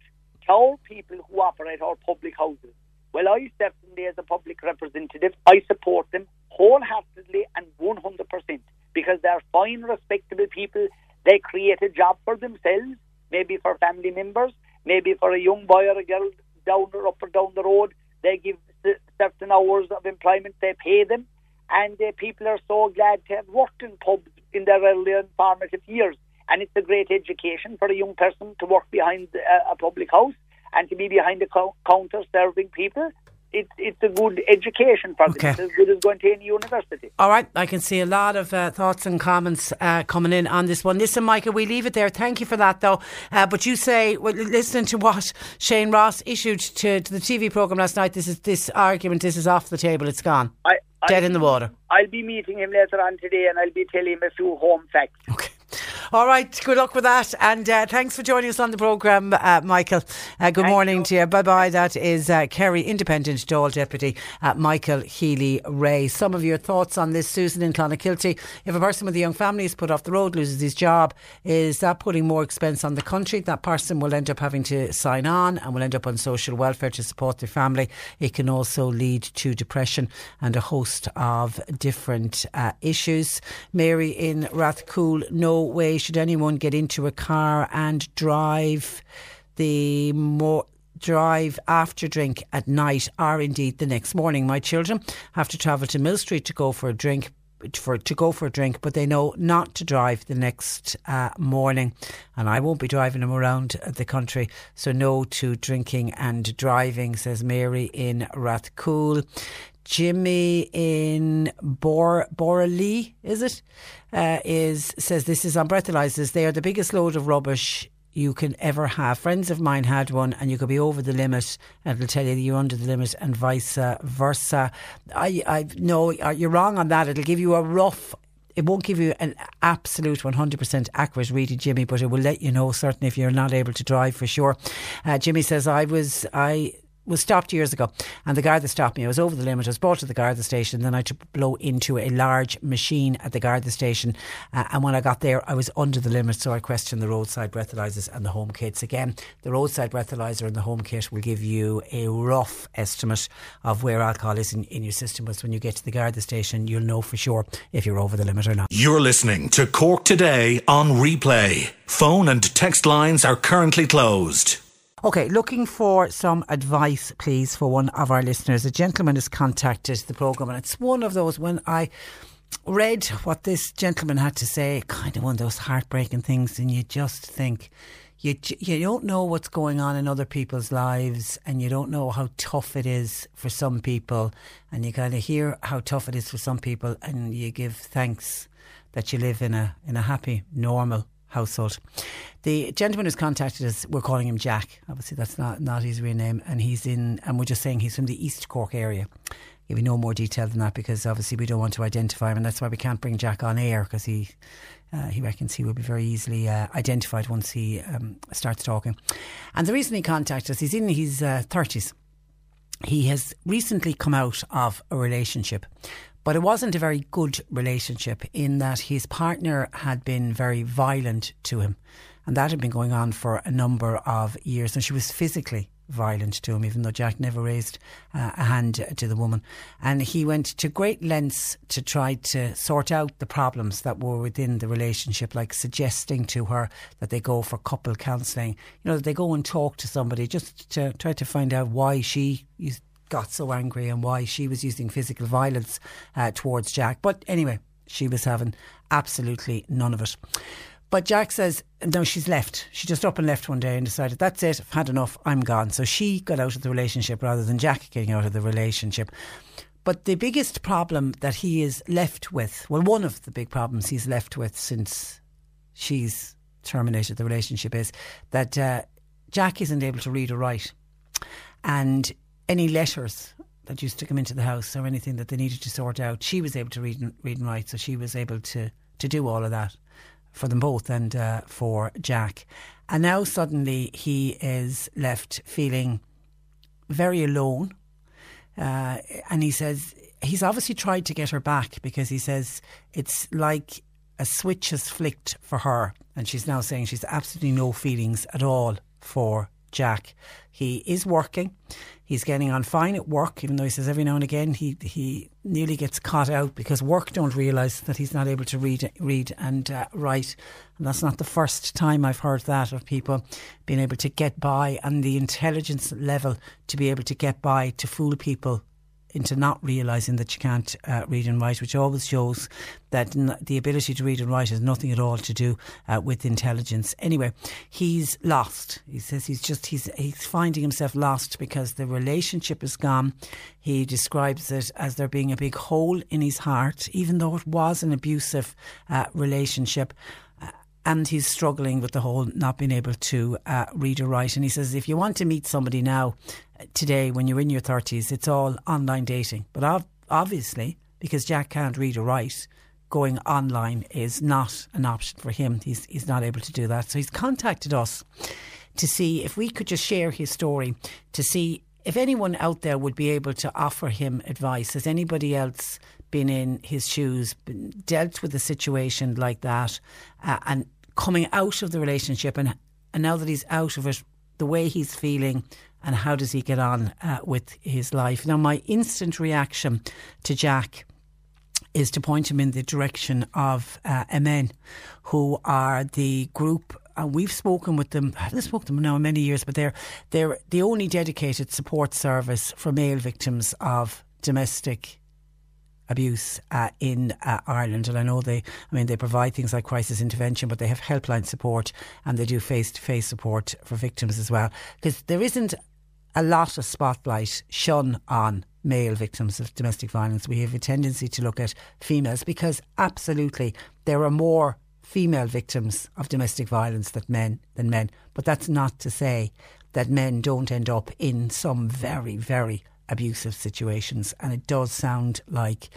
to all people who operate our public houses. Well, I certainly, as a public representative, I support them wholeheartedly and 100% because they're fine, respectable people. They create a job for themselves, maybe for family members, maybe for a young boy or a girl down or up or down the road. They give certain hours of employment, they pay them, and uh, people are so glad to have worked in pubs in their early and formative years. And it's a great education for a young person to work behind a, a public house and to be behind the counter serving people it's it's a good education for okay. them. It's as good as going to any university. All right, I can see a lot of uh, thoughts and comments uh, coming in on this one. Listen, Michael, we leave it there. Thank you for that, though. Uh, but you say, well, listening to what Shane Ross issued to, to the TV program last night, this is this argument, this is off the table. It's gone. I, Dead in the water. I'll be meeting him later on today, and I'll be telling him a few home facts. Okay. All right, good luck with that. And uh, thanks for joining us on the programme, uh, Michael. Uh, good Thank morning you. to you. Bye bye. That is uh, Kerry Independent Dáil Deputy uh, Michael Healy-Rae. Some of your thoughts on this, Susan in Clonakilty. If a person with a young family is put off the road, loses his job, is that putting more expense on the country? That person will end up having to sign on and will end up on social welfare to support their family. It can also lead to depression and a host of different uh, issues. Mary in Rathcoole, no way should anyone get into a car and drive the more drive after drink at night or indeed the next morning. My children have to travel to Millstreet to go for a drink for to go for a drink, but they know not to drive the next uh, morning, and I won't be driving them around the country. So no to drinking and driving, says Mary in Rathcoole. Jimmy in Bor is it? Uh, is says this is on breathalyzers. They are the biggest load of rubbish you can ever have. Friends of mine had one, and you could be over the limit, and it'll tell you that you're under the limit, and vice versa. I, I no, uh, you're wrong on that. It'll give you a rough it won't give you an absolute 100% accurate reading, Jimmy, but it will let you know certainly if you're not able to drive for sure. Uh, Jimmy says, I was, I was stopped years ago, and the guard that stopped me, I was over the limit. I was brought to the Garda station. Then I had to blow into a large machine at the Garda station, uh, and when I got there, I was under the limit. So I questioned the roadside breathalyzers and the home kits. Again, the roadside breathalyzer and the home kit will give you a rough estimate of where alcohol is in, in your system. But when you get to the Garda station, you'll know for sure if you're over the limit or not. You're listening to Cork today on replay. Phone and text lines are currently closed. Okay, looking for some advice, please, for one of our listeners. A gentleman has contacted the programme, and it's one of those when I read what this gentleman had to say, kind of one of those heartbreaking things, and you just think, you you don't know what's going on in other people's lives, and you don't know how tough it is for some people, and you kind of hear how tough it is for some people, and you give thanks that you live in a in a happy, normal household. The gentleman who's contacted us, we're calling him Jack. Obviously, that's not, not his real name. And he's in, and we're just saying he's from the East Cork area. Give you no more detail than that because obviously we don't want to identify him, and that's why we can't bring Jack on air because he uh, he reckons he will be very easily uh, identified once he um, starts talking. And the reason he contacted us, he's in his uh, thirties. he has recently come out of a relationship But it wasn't a very good relationship in that his partner had been very violent to him. And that had been going on for a number of years. And she was physically violent to him, even though Jack never raised uh, a hand to the woman. And he went to great lengths to try to sort out the problems that were within the relationship, like suggesting to her that they go for couple counselling, you know, that they go and talk to somebody just to try to find out why she got so angry and why she was using physical violence uh, towards Jack. But anyway, she was having absolutely none of it. But Jack says, no, she's left. She just up and left one day and decided, that's it, I've had enough, I'm gone. So she got out of the relationship rather than Jack getting out of the relationship. But the biggest problem that he is left with, well, one of the big problems he's left with since she's terminated the relationship is that uh, Jack isn't able to read or write. And any letters that used to come into the house or anything that they needed to sort out, she was able to read and, read and write. So she was able to, to do all of that for them both and uh, for Jack. And now suddenly he is left feeling very alone. Uh, and he says he's obviously tried to get her back because he says it's like a switch has flicked for her. And she's now saying she's absolutely no feelings at all for Jack. He is working. He's getting on fine at work, even though he says every now and again he he nearly gets caught out because work don't realise that he's not able to read read and uh, write. And that's not the first time I've heard that of people being able to get by and the intelligence level to be able to get by to fool people into not realising that you can't uh, read and write, which always shows that n- the ability to read and write has nothing at all to do uh, with intelligence. Anyway, he's lost. He says he's just he's he's finding himself lost because the relationship is gone. He describes it as there being a big hole in his heart, even though it was an abusive uh, relationship uh, and he's struggling with the whole not being able to uh, read or write. And he says, if you want to meet somebody now, today when you're in your 30s, it's all online dating. But obviously, because Jack can't read or write, going online is not an option for him. He's, he's not able to do that. So he's contacted us to see if we could just share his story, to see if anyone out there would be able to offer him advice. Has anybody else been in his shoes, dealt with a situation like that, uh, and coming out of the relationship, and and now that he's out of it, the way he's feeling, and how does he get on uh, with his life? Now, my instant reaction to Jack is to point him in the direction of uh, Amen, who are the group. And uh, we've spoken with them. I haven't spoken to them now many years, but they're they're the only dedicated support service for male victims of domestic abuse uh, in uh, Ireland. And I know they, I mean, they provide things like crisis intervention, but they have helpline support and they do face to face support for victims as well. Because there isn't a lot of spotlight shone on male victims of domestic violence. We have a tendency to look at females because absolutely there are more female victims of domestic violence than men than men. But that's not to say that men don't end up in some very, very abusive situations. And it does sound like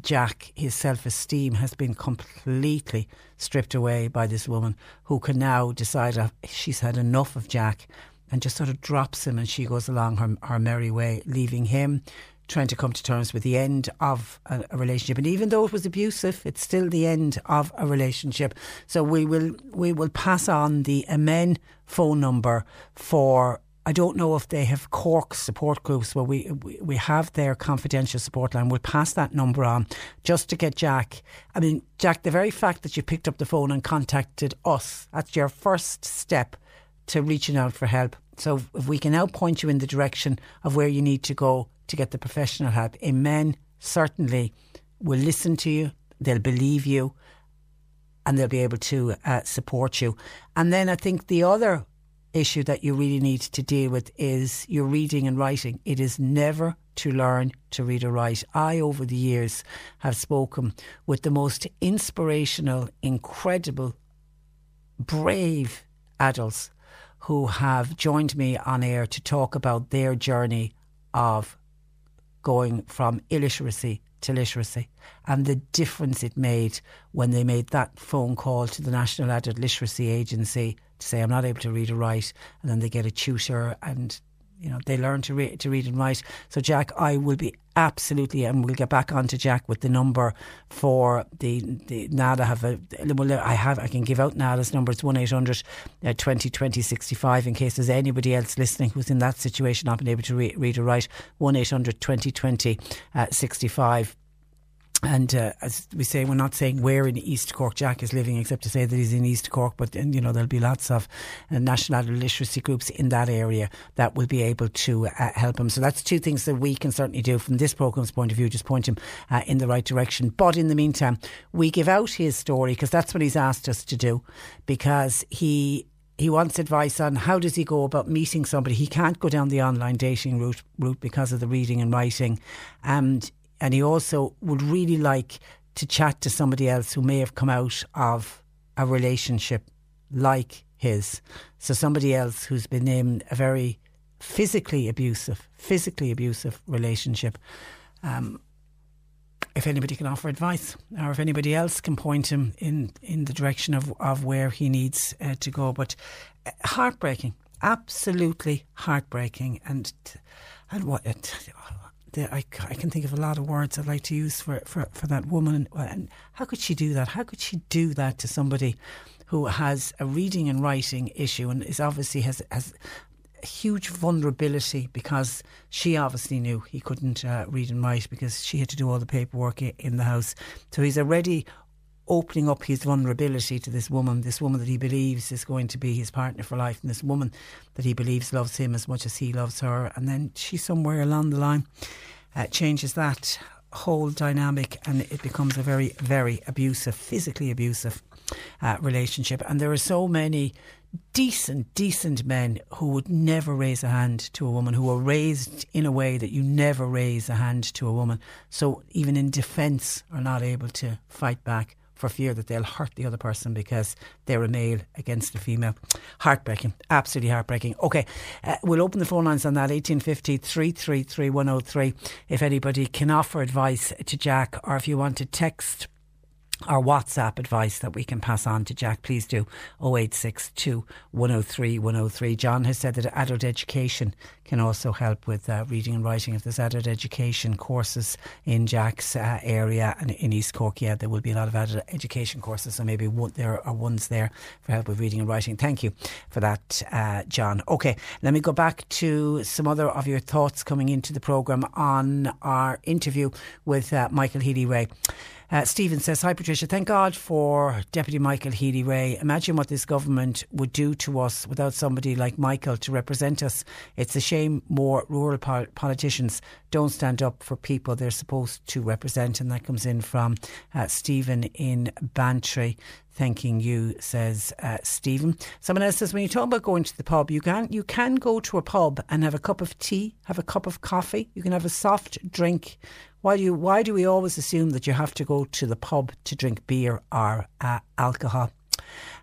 Jack, his self esteem has been completely stripped away by this woman who can now decide ah, she's had enough of Jack and just sort of drops him and she goes along her, her merry way, leaving him trying to come to terms with the end of a, a, relationship. And even though it was abusive, it's still the end of a relationship. So we will we will pass on the Amen phone number for. I don't know if they have Cork support groups where we, we we have their confidential support line. We'll pass that number on just to get Jack. I mean, Jack, the very fact that you picked up the phone and contacted us, that's your first step to reaching out for help. So if we can now point you in the direction of where you need to go to get the professional help, Amen certainly will listen to you, they'll believe you, and they'll be able to uh, support you. And then I think the other issue that you really need to deal with is your reading and writing. It is never to learn to read or write. I, over the years, have spoken with the most inspirational, incredible, brave adults who have joined me on air to talk about their journey of going from illiteracy to literacy and the difference it made when they made that phone call to the National Adult Literacy Agency to say, I'm not able to read or write. And then they get a tutor and you know they learn to read to read and write. So Jack, I will be absolutely, and we'll get back on to Jack with the number for the the NALA. Have a well, I have I can give out NALA's number. It's one 800 uh, 20 20 65 in case there's anybody else listening who's in that situation, not been able to re- read or write. One 800 20 20 uh, 65. And uh, as we say, we're not saying where in East Cork Jack is living, except to say that he's in East Cork. But you know, there'll be lots of uh, national literacy groups in that area that will be able to uh, help him. So that's two things that we can certainly do from this programme's point of view, just point him uh, in the right direction. But in the meantime, we give out his story because that's what he's asked us to do, because he he wants advice on how does he go about meeting somebody. He can't go down the online dating route route because of the reading and writing, and and he also would really like to chat to somebody else who may have come out of a relationship like his. So somebody else who's been in a very physically abusive, physically abusive relationship. Um, if anybody can offer advice, or if anybody else can point him in, in the direction of, of where he needs uh, to go. But uh, heartbreaking, absolutely heartbreaking, and and what I, I can think of a lot of words I'd like to use for, for, for that woman. And how could she do that? How could she do that to somebody who has a reading and writing issue and is obviously has has a huge vulnerability because she obviously knew he couldn't uh, read and write because she had to do all the paperwork in the house. So he's already opening up his vulnerability to this woman, this woman that he believes is going to be his partner for life, and this woman that he believes loves him as much as he loves her. And then she, somewhere along the line, uh, changes that whole dynamic and it becomes a very, very abusive, physically abusive uh, relationship. And there are so many decent, decent men who would never raise a hand to a woman, who are raised in a way that you never raise a hand to a woman. So even in defence, are not able to fight back for fear that they'll hurt the other person because they're a male against a female. Heartbreaking, absolutely heartbreaking. Okay, uh, we'll open the phone lines on that 1850 333 103 if anybody can offer advice to Jack or if you want to text our WhatsApp advice that we can pass on to Jack, please do 0862 103 103. John has said that adult education can also help with uh, reading and writing. If there's adult education courses in Jack's uh, area and in East Cork, yeah, there will be a lot of adult education courses. So maybe one, there are ones there for help with reading and writing. Thank you for that, uh, John. Okay, let me go back to some other of your thoughts coming into the programme on our interview with uh, Michael Healy-Rae. Uh, Stephen says, Hi Patricia, thank God for Deputy Michael Healy-Rae. Imagine what this government would do to us without somebody like Michael to represent us. It's a shame more rural pol- politicians don't stand up for people they're supposed to represent. And that comes in from uh, Stephen in Bantry. Thanking you, says uh, Stephen. Someone else says, when you talk about going to the pub, you can you can go to a pub and have a cup of tea, have a cup of coffee. You can have a soft drink why do you, why do we always assume that you have to go to the pub to drink beer or uh, alcohol?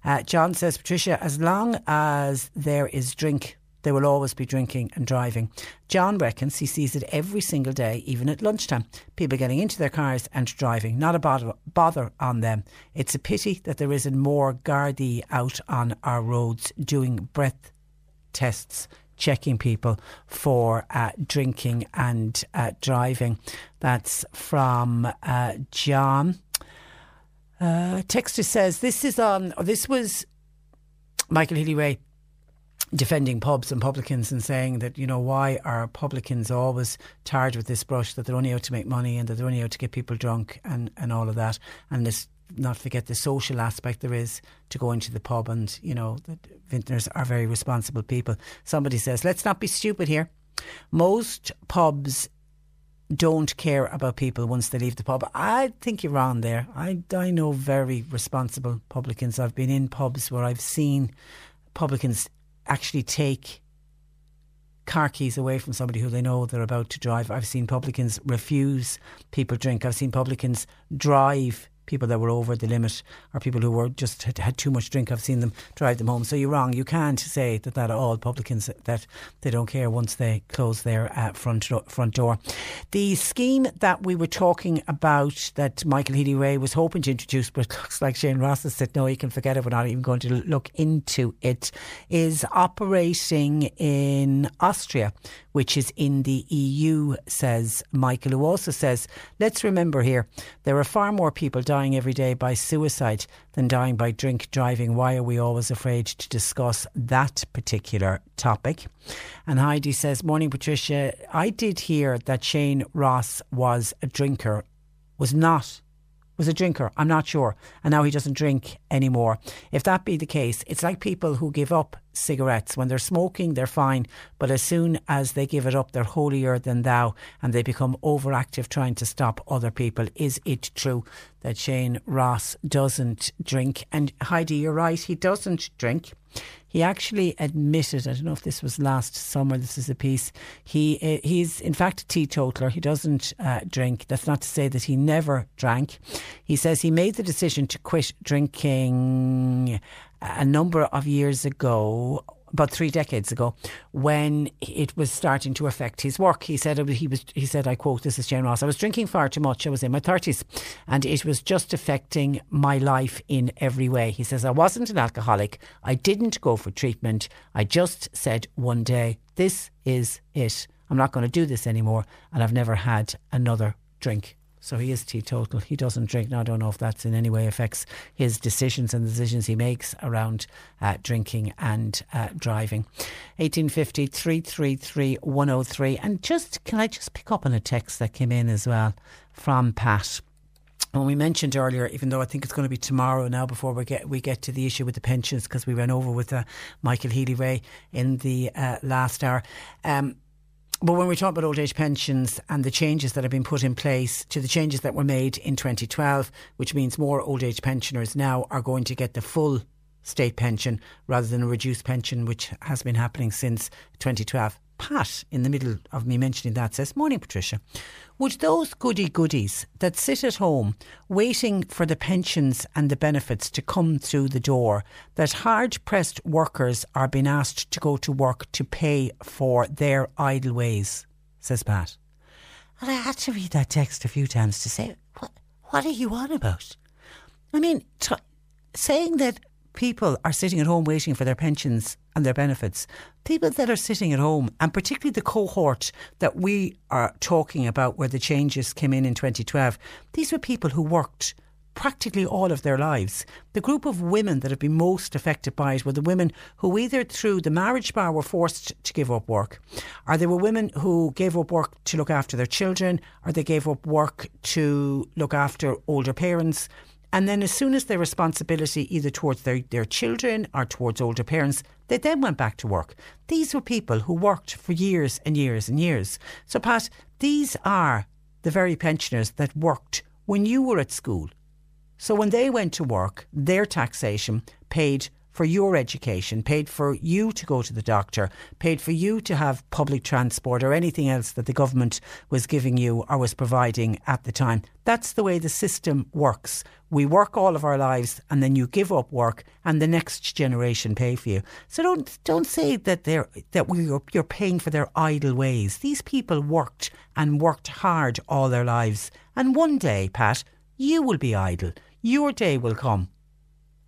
Uh, John says, Patricia, as long as there is drink, there will always be drinking and driving. John reckons he sees it every single day, even at lunchtime. People getting into their cars and driving, not a bother, bother on them. It's a pity that there isn't more Gardaí out on our roads doing breath tests checking people for uh, drinking and uh, driving. That's from uh, John. Uh, Texter says this is on. This was Michael Healy-Rae defending pubs and publicans and saying that you know why are publicans always tarred with this brush that they're only out to make money and that they're only out to get people drunk and and all of that and let's not forget the social aspect there is to going to the pub and you know the vintners are very responsible people somebody says let's not be stupid here most pubs don't care about people once they leave the pub. I think you're wrong there. I, I know very responsible publicans. I've been in pubs where I've seen publicans actually take car keys away from somebody who they know they're about to drive. I've seen publicans refuse people drink. I've seen publicans drive people that were over the limit or people who were just had, had too much drink. I've seen them drive them home. So you're wrong. You can't say that that all publicans that they don't care once they close their uh, front front door. The scheme that we were talking about that Michael Healy-Rae was hoping to introduce, but looks like Shane Ross has said no, you can forget it. We're not even going to look into it. Is operating in Austria, which is in the EU, says Michael, who also says, let's remember here, there are far more people dying every day by suicide than dying by drink driving. Why are we always afraid to discuss that particular topic? And Heidi says, Morning, Patricia. I did hear that Shane Ross was a drinker, was not was a drinker. I'm not sure. And now he doesn't drink anymore. If that be the case, it's like people who give up cigarettes. When they're smoking, they're fine. But as soon as they give it up, they're holier than thou and they become overactive trying to stop other people. Is it true that Shane Ross doesn't drink? And Heidi, you're right, he doesn't drink. He actually admitted, I don't know if this was last summer, this is a piece. He uh, He's in fact a teetotaler. He doesn't uh, drink. That's not to say that he never drank. He says he made the decision to quit drinking a number of years ago about three decades ago, when it was starting to affect his work. He said he was. He said, "I quote: This is Shane Ross. I was drinking far too much. I was in my thirties, and it was just affecting my life in every way." He says, "I wasn't an alcoholic. I didn't go for treatment. I just said one day, this is it. I'm not going to do this anymore, and I've never had another drink." So he is teetotal. He doesn't drink. Now, I don't know if that's in any way affects his decisions and the decisions he makes around uh, drinking and uh, driving. 1850 333 103. And just, can I just pick up on a text that came in as well from Pat? When we mentioned earlier, even though I think it's going to be tomorrow now before we get we get to the issue with the pensions because we ran over with uh, Michael Healy-Rae in the uh, last hour. Um, but when we talk about old age pensions and the changes that have been put in place to the changes that were made in 2012, which means more old age pensioners now are going to get the full state pension rather than a reduced pension, which has been happening since 2012. Pat, in the middle of me mentioning that, says, Morning, Patricia. Would those goody goodies that sit at home waiting for the pensions and the benefits to come through the door, that hard pressed workers are being asked to go to work to pay for their idle ways? says Pat. And I had to read that text a few times to say, What, what are you on about? I mean, t- saying that people are sitting at home waiting for their pensions and their benefits. People that are sitting at home, and particularly the cohort that we are talking about where the changes came in in 2012, these were people who worked practically all of their lives. The group of women that have been most affected by it were the women who either through the marriage bar were forced to give up work, or they were women who gave up work to look after their children, or they gave up work to look after older parents and then, as soon as their responsibility, either towards their, their children or towards older parents, they then went back to work. These were people who worked for years and years and years. So, Pat, these are the very pensioners that worked when you were at school. So, when they went to work, their taxation paid for your education, paid for you to go to the doctor, paid for you to have public transport or anything else that the government was giving you or was providing at the time. That's the way the system works. We work all of our lives and then you give up work and the next generation pay for you. So don't don't say that they're that we you're paying for their idle ways. These people worked and worked hard all their lives. And one day, Pat, you will be idle. Your day will come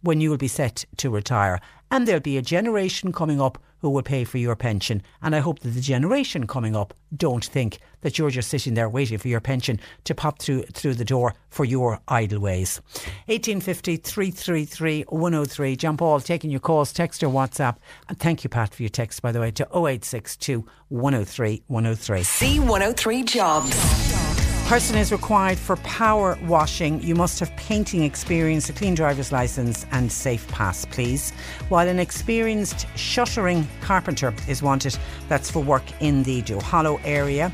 when you will be set to retire. And there'll be a generation coming up who will pay for your pension. And I hope that the generation coming up don't think that you're just sitting there waiting for your pension to pop through through the door for your idle ways. 1850 333 103. John Paul taking your calls, text or WhatsApp. And thank you, Pat, for your text, by the way, to 0862 103 103. C103 Jobs. Person is required for power washing. You must have painting experience, a clean driver's license, and safe pass, please. While an experienced shuttering carpenter is wanted, that's for work in the Duhallow area.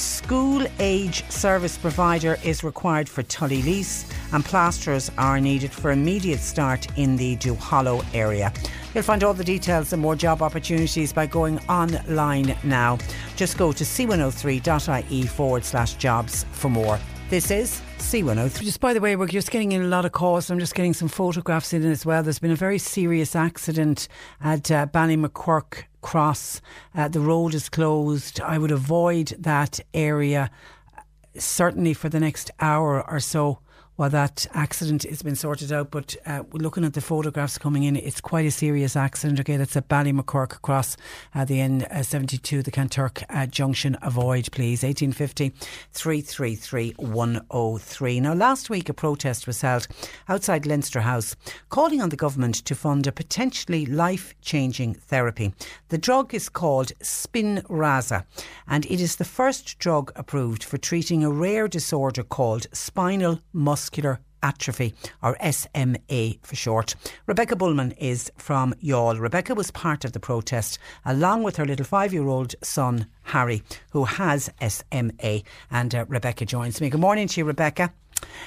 School age service provider is required for Tullylease, and plasterers are needed for immediate start in the Duhallow area. You'll find all the details and more job opportunities by going online now. Just go to c103.ie forward slash jobs for more. This is C103. Just by the way, we're just getting in a lot of calls. I'm just getting some photographs in as well. There's been a very serious accident at uh, Ballymacquirk Cross. Uh, the road is closed. I would avoid that area uh, certainly for the next hour or so while that accident has been sorted out. But uh, looking at the photographs coming in, it's quite a serious accident. Okay, that's at Ballymacquirk Cross, uh, the N72, the Kanturk uh, Junction. Avoid, please. 1850 333 103. Now, last week a protest was held outside Leinster House calling on the government to fund a potentially life changing therapy. The drug is called Spinraza and it is the first drug approved for treating a rare disorder called spinal muscular muscular atrophy, or SMA for short. Rebecca Bullman is from Youghal. Rebecca was part of the protest along with her little five year old son, Harry, who has SMA. And uh, Rebecca joins me. Good morning to you, Rebecca.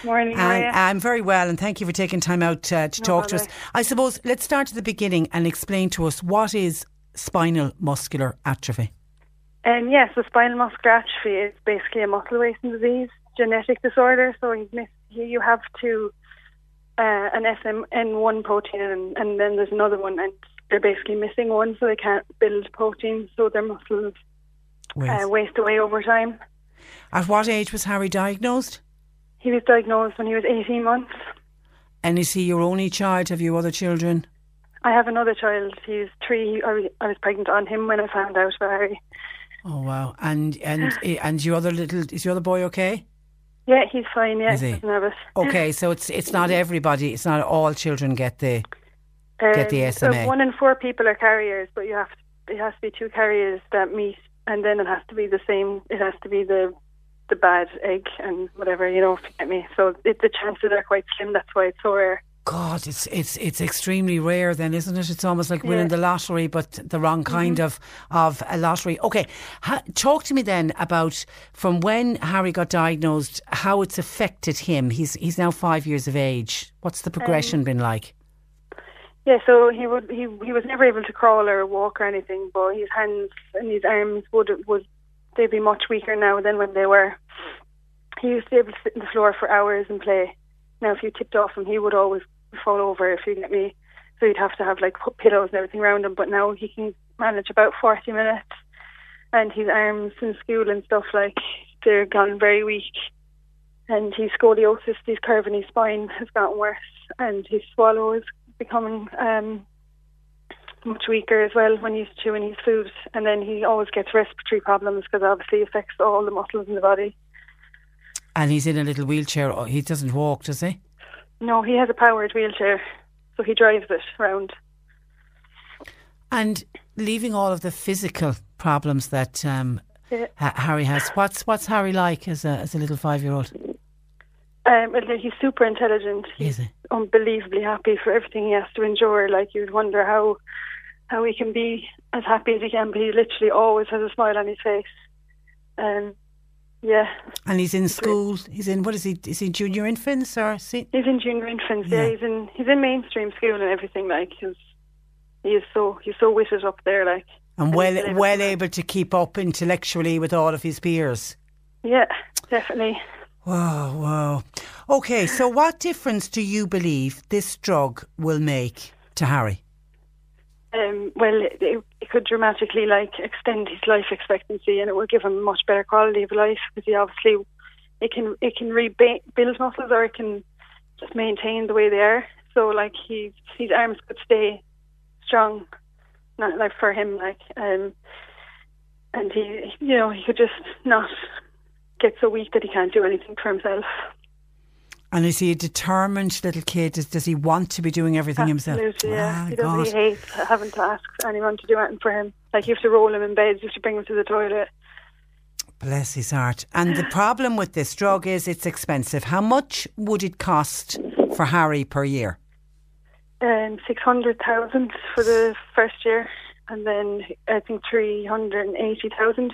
Morning, I'm very well, and thank you for taking time out uh, to no talk bother. to us. I suppose let's start at the beginning and explain to us what is spinal muscular atrophy. Um, yes, the spinal muscular atrophy is basically a muscle wasting disease, genetic disorder. So he's missed you have to uh, an SMN1 protein, and, and then there's another one, and they're basically missing one, so they can't build protein, so their muscles uh, waste away over time. At what age was Harry diagnosed? He was diagnosed when he was 18 months. And is he your only child? Have you other children? I have another child. He's three. I was, I was pregnant on him when I found out about Harry. Oh wow! And and and your other little is your other boy okay? Yeah, he's fine. Yeah, Is he? he's nervous. Okay, so it's it's not everybody. It's not all children get the um, get the SMA. So one in four people are carriers, but you have to, it has to be two carriers that meet, and then it has to be the same. It has to be the the bad egg and whatever you know. If you get me, so it, the chances are quite slim. That's why it's so rare. God, it's it's it's extremely rare, then, isn't it? It's almost like winning the lottery, but the wrong kind mm-hmm. of of a lottery. Okay, ha, talk to me then about from when Harry got diagnosed, how it's affected him. He's he's now five years of age. What's the progression um, been like? Yeah, so he would he he was never able to crawl or walk or anything, but his hands and his arms would would they'd be much weaker now than when they were. He used to be able to sit on the floor for hours and play. Now, if you tipped off him, he would always fall over if you get me. So you'd have to have like pillows and everything around him. But now he can manage about 40 minutes. And his arms in school and stuff like they're gone very weak. And his scoliosis, his curve in his spine has gotten worse. And his swallow is becoming um, much weaker as well when he's chewing his food. And then he always gets respiratory problems because obviously it affects all the muscles in the body. And he's in a little wheelchair. He doesn't walk, does he? No, he has a powered wheelchair, so he drives it around. And leaving all of the physical problems that um, yeah. Harry has, what's what's Harry like as a as a little five year old? Um, he's super intelligent. He's unbelievably happy for everything he has to endure. Like you'd wonder how how he can be as happy as he can, but he literally always has a smile on his face. Um, yeah. And he's in school. He's in what is he? Is he junior infants or? He's in junior infants. Yeah. yeah. he's in he's in mainstream school and everything. Like he's he is so he's so witted up there. Like and, and well able well to able to keep up intellectually with all of his peers. Yeah, definitely. Wow, wow. Okay, so what difference do you believe this drug will make to Harry? Um, well, it, it, could dramatically like extend his life expectancy, and it will give him much better quality of life because he obviously it can it can rebuild muscles or it can just maintain the way they are. So like he his arms could stay strong, not like for him like um, and he you know he could just not get so weak that he can't do anything for himself. And is he a determined little kid? Does, does he want to be doing everything Absolutely, himself? Yeah, ah, he doesn't. He hates having to ask anyone to do anything for him. Like you have to roll him in bed, you have to bring him to the toilet. Bless his heart. And the problem with this drug is it's expensive. How much would it cost for Harry per year? Um, six hundred thousand for the first year, and then I think three hundred and eighty thousand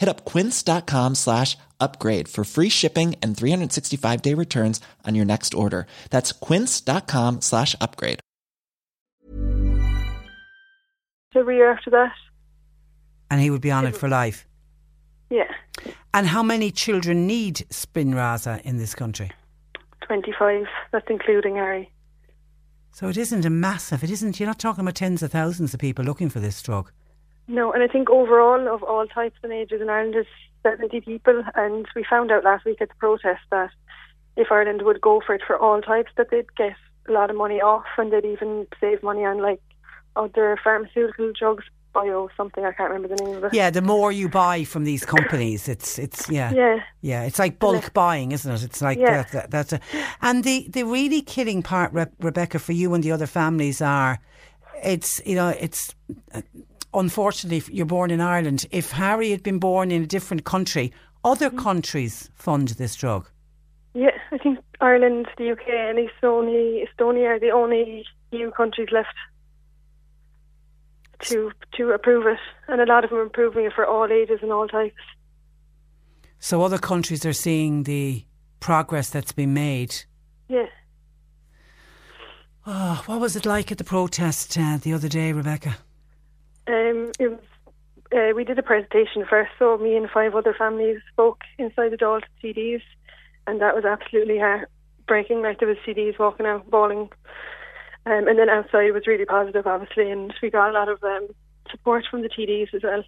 Hit up quince.com slash upgrade for free shipping and 365 day returns on your next order. That's quince.com slash upgrade. Every year after that. And he would be on it for life. Yeah. And how many children need Spinraza in this country? 25. That's including Harry. So it isn't a massive, it isn't, you're not talking about tens of thousands of people looking for this drug. No, and I think overall of all types and ages in Ireland is 70 people. And we found out last week at the protest that if Ireland would go for it for all types, that they'd get a lot of money off and they'd even save money on like other pharmaceutical drugs, bio something, I can't remember the name of it. Yeah, the more you buy from these companies, it's it's yeah, Yeah. yeah. It's like bulk buying, isn't it? It's like Yeah. that, that, that's a, and the the really killing part, Re- Rebecca, for you and the other families are, it's you know it's. uh, Unfortunately, if you're born in Ireland. If Harry had been born in a different country, other Mm-hmm. countries fund this drug. Yeah, I think Ireland, the UK, and Estonia, Estonia are the only EU countries left to to approve it, and a lot of them are approving it for all ages and all types. So other countries are seeing the progress that's been made. Yeah, Oh, what was it like at the protest uh, the other day, Rebecca? Um, it was. Uh, we did a presentation first, so me and five other families spoke inside the Dalton CDs, and that was absolutely heartbreaking. Like there was TDs walking out bawling, um, and then outside it was really positive, obviously, and we got a lot of um, support from the TDs as well.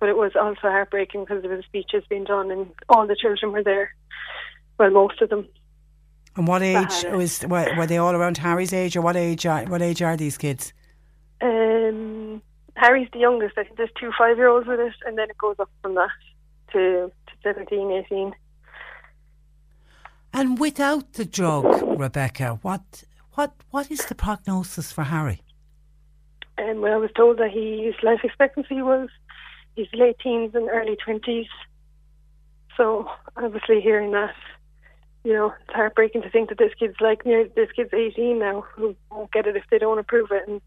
But it was also heartbreaking because there was speeches being done, and all the children were there. Well, most of them. And what age was were, were they all around Harry's age, or what age? Are, what age are these kids? Um, Harry's the youngest. I think there's two five-year-olds with it, and then it goes up from that to, to 17, 18. And without the drug, Rebecca, what what what is the prognosis for Harry? Um, and when I was told that he, his life expectancy was his late teens and early twenties. So obviously hearing that, you know, it's heartbreaking to think that this kid's like near this kid's eighteen now who won't get it if they don't approve it and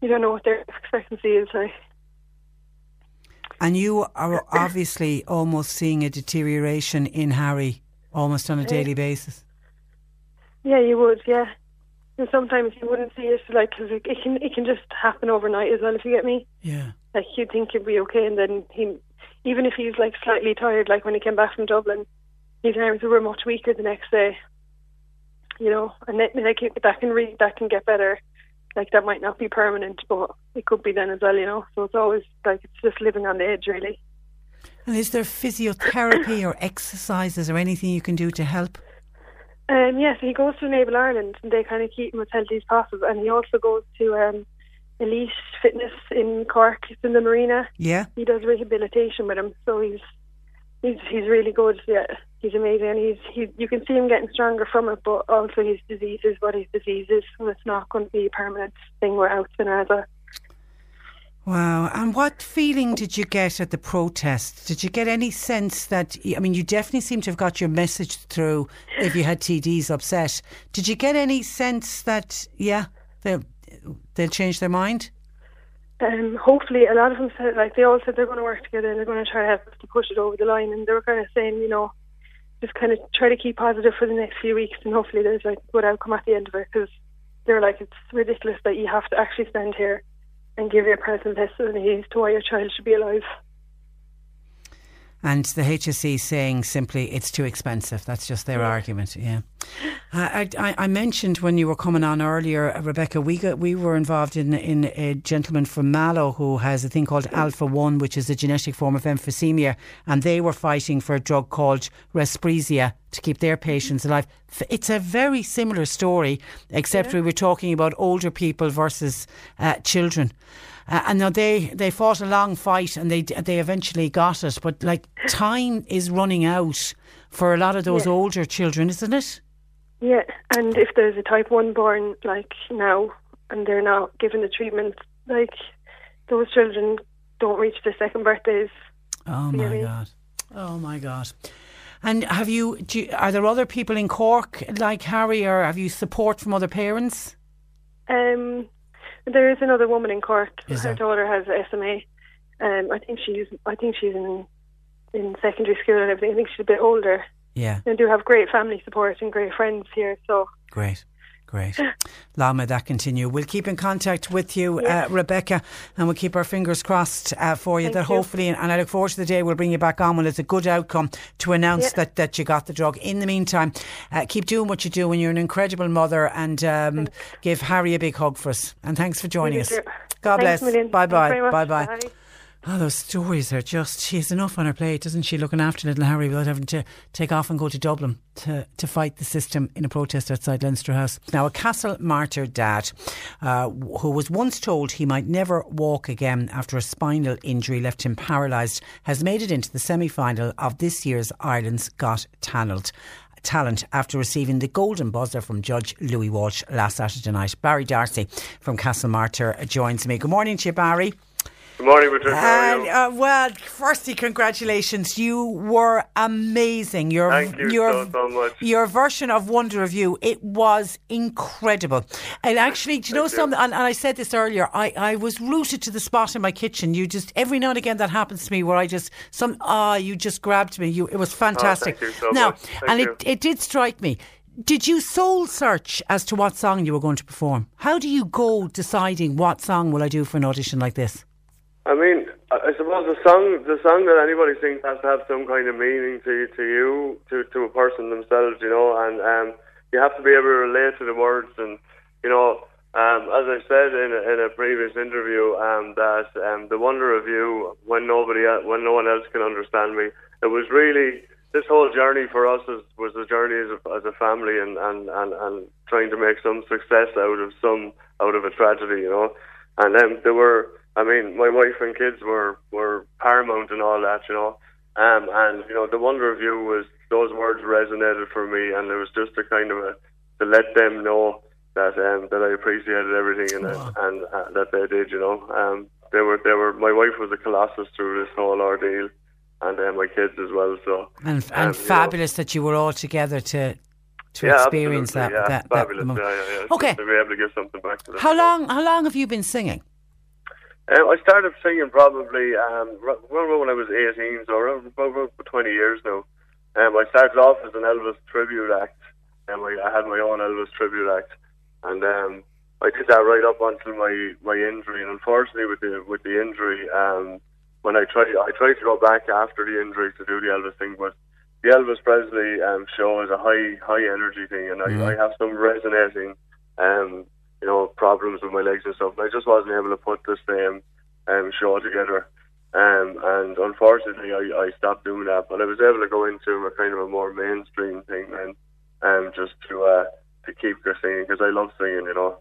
you don't know what their expectancy is like. And you are obviously almost seeing a deterioration in Harry almost on a daily basis. Yeah, you would, yeah. And sometimes you wouldn't see it like 'cause it, it can it can just happen overnight as well if you get me. Yeah. like you'd think he'd be okay, and then he, even if he's like slightly tired, like when he came back from Dublin, his arms were much weaker the next day. You know, and then, like it- that can re- that can get better. Like that might not be permanent, but it could be then as well. You know, so it's always like it's just living on the edge, really. And is there physiotherapy or exercises or anything you can do to help? Um, yes, he goes to Enable Ireland, and they kind of keep him as healthy as possible. And he also goes to um, Elite Fitness in Cork. It's in the marina. Yeah. he does rehabilitation with him, so he's he's he's really good. Yeah, he's amazing. And he's he you can see him getting stronger from it, but also his disease is what his disease is, so it's not going to be a permanent thing without Spinraza. Wow. And what feeling did you get at the protest? Did you get any sense that, I mean, you definitely seem to have got your message through if you had TDs upset. Did you get any sense that, yeah, they'll, they'll change their mind? Um, hopefully, a lot of them said like they all said they're going to work together and they're going to try to help us to push it over the line. And they were kind of saying, you know, just kind of try to keep positive for the next few weeks, and hopefully there's like good outcome at the end of it. Because they're like, it's ridiculous that you have to actually stand here and give your personal testimony as to why your child should be alive. And the HSE saying simply it's too expensive. That's just their yeah. argument. Yeah. Uh, I, I, mentioned when you were coming on earlier, uh, Rebecca, we got, we were involved in in a gentleman from Mallow who has a thing called Alpha One, which is a genetic form of emphysema, and they were fighting for a drug called Respreeza to keep their patients alive. It's a very similar story, except yeah. we were talking about older people versus uh, children. Uh, and now they, they fought a long fight and they they eventually got it. But like time is running out for a lot of those yeah. older children, isn't it? Yeah, and if there's a type one born like now and they're not given the treatment, like those children don't reach their second birthdays. Oh my god! Oh my god! And have you, you, Are there other people in Cork like Harry, or have you support from other parents? Um, there is another woman in Cork. Is Her daughter has SMA. Um, I think she's. I think she's in in secondary school and everything. I think she's a bit older. Yeah. And do have great family support and great friends here. So great. Great. Long may that continue. We'll keep in contact with you, uh, Rebecca, and we'll keep our fingers crossed uh, for you Thank that you. hopefully, and I look forward to the day we'll bring you back on when it's a good outcome to announce that, that you got the drug. In the meantime, uh, keep doing what you do and you're an incredible mother and um, give Harry a big hug for us. And thanks for joining us. God Thanks bless. Bye bye. Bye bye. Oh, those stories are just, she has enough on her plate, doesn't she, looking after little Harry without having to take off and go to Dublin to, to fight the system in a protest outside Leinster House. Now, a Castlemartyr dad uh, who was once told he might never walk again after a spinal injury left him paralysed has made it into the semi final of this year's Ireland's Got Talent talent after receiving the golden buzzer from Judge Louis Walsh last Saturday night. Barry Darcy from Castlemartyr joins me. Good morning to you, Barry. Good morning, Patricia. Uh, uh, well, firstly, congratulations. You were amazing. Your, Thank you your, so, so much. Your version of Wonder of You, it was incredible. And actually, do you know something? And, and, I said this earlier, I, I was rooted to the spot in my kitchen. You just, every now and again that happens to me where I just, some, ah, you just grabbed me. You, It was fantastic. Oh, so now, and you. it, it did strike me did you soul search as to what song you were going to perform? How do you go deciding what song will I do for an audition like this? I mean, I suppose the song, the song that anybody sings has to have some kind of meaning to to you, to to a person themselves, you know, and um, you have to be able to relate to the words, and you know, um, as I said in a, in a previous interview, um, that um, the wonder of you when nobody, when no one else can understand me, it was really this whole journey for us is, was a journey as a, as a family, and, and and and trying to make some success out of some out of a tragedy, you know, and then there were I mean, my wife and kids were were paramount and all that, you know. Um, and you know, the wonder of you was those words resonated for me, and it was just a kind of a to let them know that um, that I appreciated everything and wow. and uh, that they did, you know. Um, they were they were my wife was a colossus through this whole ordeal, and uh, my kids as well. So and and um, fabulous know. that you were all together to to yeah, experience that, yeah, that, fabulous. that yeah, yeah, yeah. Okay, to be able to give something back to them. How long? How long have you been singing? Um, I started singing probably um, when I was 18, so around about 20 years now. Um, I started off as an Elvis tribute act, and I, I had my own Elvis tribute act, and um, I did that right up until my, my injury. And unfortunately, with the with the injury, um, when I tried I tried to go back after the injury to do the Elvis thing, but the Elvis Presley um, show is a high high energy thing, and I, mm-hmm. I have some resonating um, you know, problems with my legs and stuff. I just wasn't able to put the same um, show together. Um, and unfortunately, I, I stopped doing that. But I was able to go into a kind of a more mainstream thing and um, just to uh, to keep singing because I love singing, you know.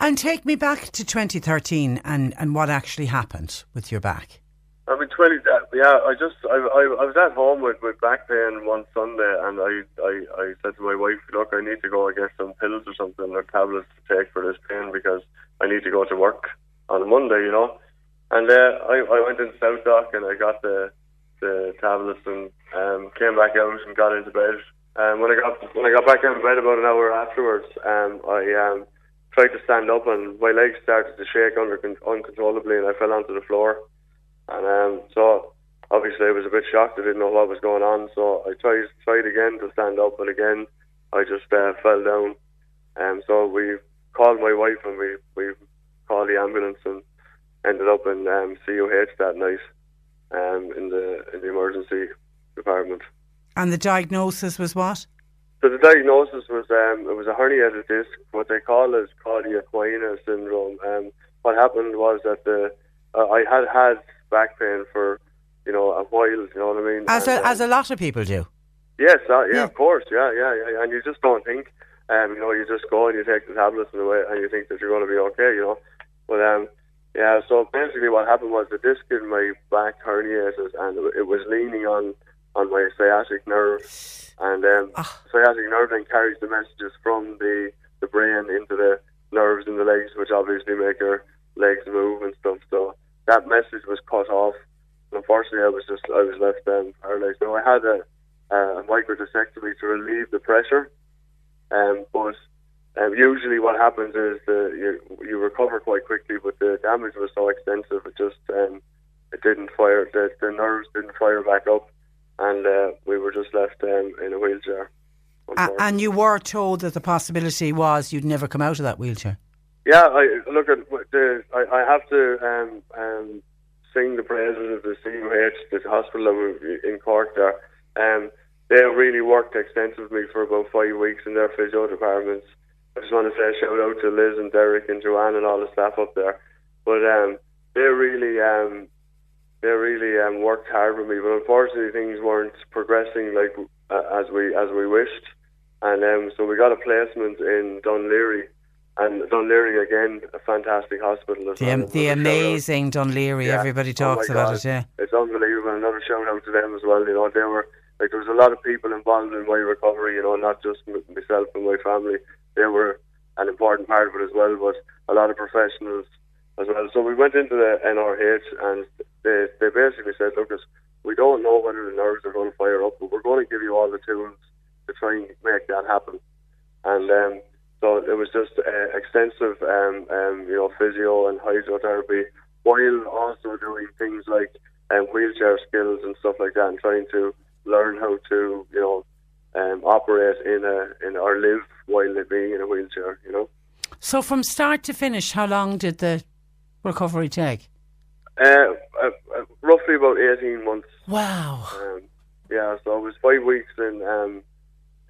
And take me back to 2013 and, and what actually happened with your back. I mean, 20, uh, yeah, I just, I, I, I was at home with, with back pain one Sunday and I, I, I said to my wife, look, I need to go and get some pills or something or tablets to take for this pain because I need to go to work on Monday, you know. And uh, I, I went into South Dock and I got the, the tablets and um, came back out and got into bed. And when I got when I got back into bed about an hour afterwards, um, I um, tried to stand up and my legs started to shake under, uncontrollably and I fell onto the floor. And um, so obviously I was a bit shocked. I didn't know what was going on, so I tried tried again to stand up, but again I just uh, fell down. Um, so we called my wife and we we called the ambulance and ended up in um, CUH that night um, in the in the emergency department. And the diagnosis was what? So the diagnosis was um, it was a herniated disc. What they call is Equina syndrome. Um, what happened was that the uh, I had had back pain for you know a while. You know what I mean? As And, a, um, as a lot of people do. Yes, uh, yeah, Yeah. of course, yeah, yeah, yeah, and you just don't think, um, you know, you just go and you take the tablets and away, and you think that you're going to be okay, you know. But um, yeah, so basically what happened was the disc in my back herniated, and it was leaning on on my sciatic nerve, and um, sciatic nerve then carries the messages from the the brain into the nerves in the legs, which obviously make your legs move and stuff. So that message was cut off. Unfortunately, I was just I was left um, paralyzed. Now I had a uh, microdiscectomy to relieve the pressure. Um, but um, usually what happens is uh, you, you recover quite quickly, but the damage was so extensive it just um, it didn't fire. The, the nerves didn't fire back up, and uh, we were just left um, in a wheelchair. A- and you were told that the possibility was you'd never come out of that wheelchair. Yeah, I look at the. I, I have to um, um, sing the praises of the CUH, the hospital we- in Cork there. Um, they really worked extensively for about five weeks in their physio departments. I just want to say a shout out to Liz and Derek and Joanne and all the staff up there. But um, they really, um, they really um, worked hard with me. But unfortunately, things weren't progressing like uh, as we as we wished. And um, so we got a placement in Dún Laoghaire, and Dún Laoghaire again, a fantastic hospital. as The, well. the Another shout out. amazing Dún Laoghaire, Yeah. everybody Oh talks about God. it, yeah. It's unbelievable. Another shout out to them as well. You know, they were like there was a lot of people involved in my recovery. You know, not just m- myself and my family. They were an important part of it as well, but a lot of professionals as well. So we went into the NRH and they they basically said, look, we don't know whether the nerves are going to fire up, but we're going to give you all the tools to try and make that happen. And um, so it was just uh, extensive, um, um, you know, physio and hydrotherapy, while also doing things like um, wheelchair skills and stuff like that, and trying to learn how to, you know, um, operate in a in or live while being in a wheelchair. You know. So from start to finish, how long did the recovery take? Uh, uh, uh, roughly about eighteen months. Wow. Um, yeah, so it was five weeks in um,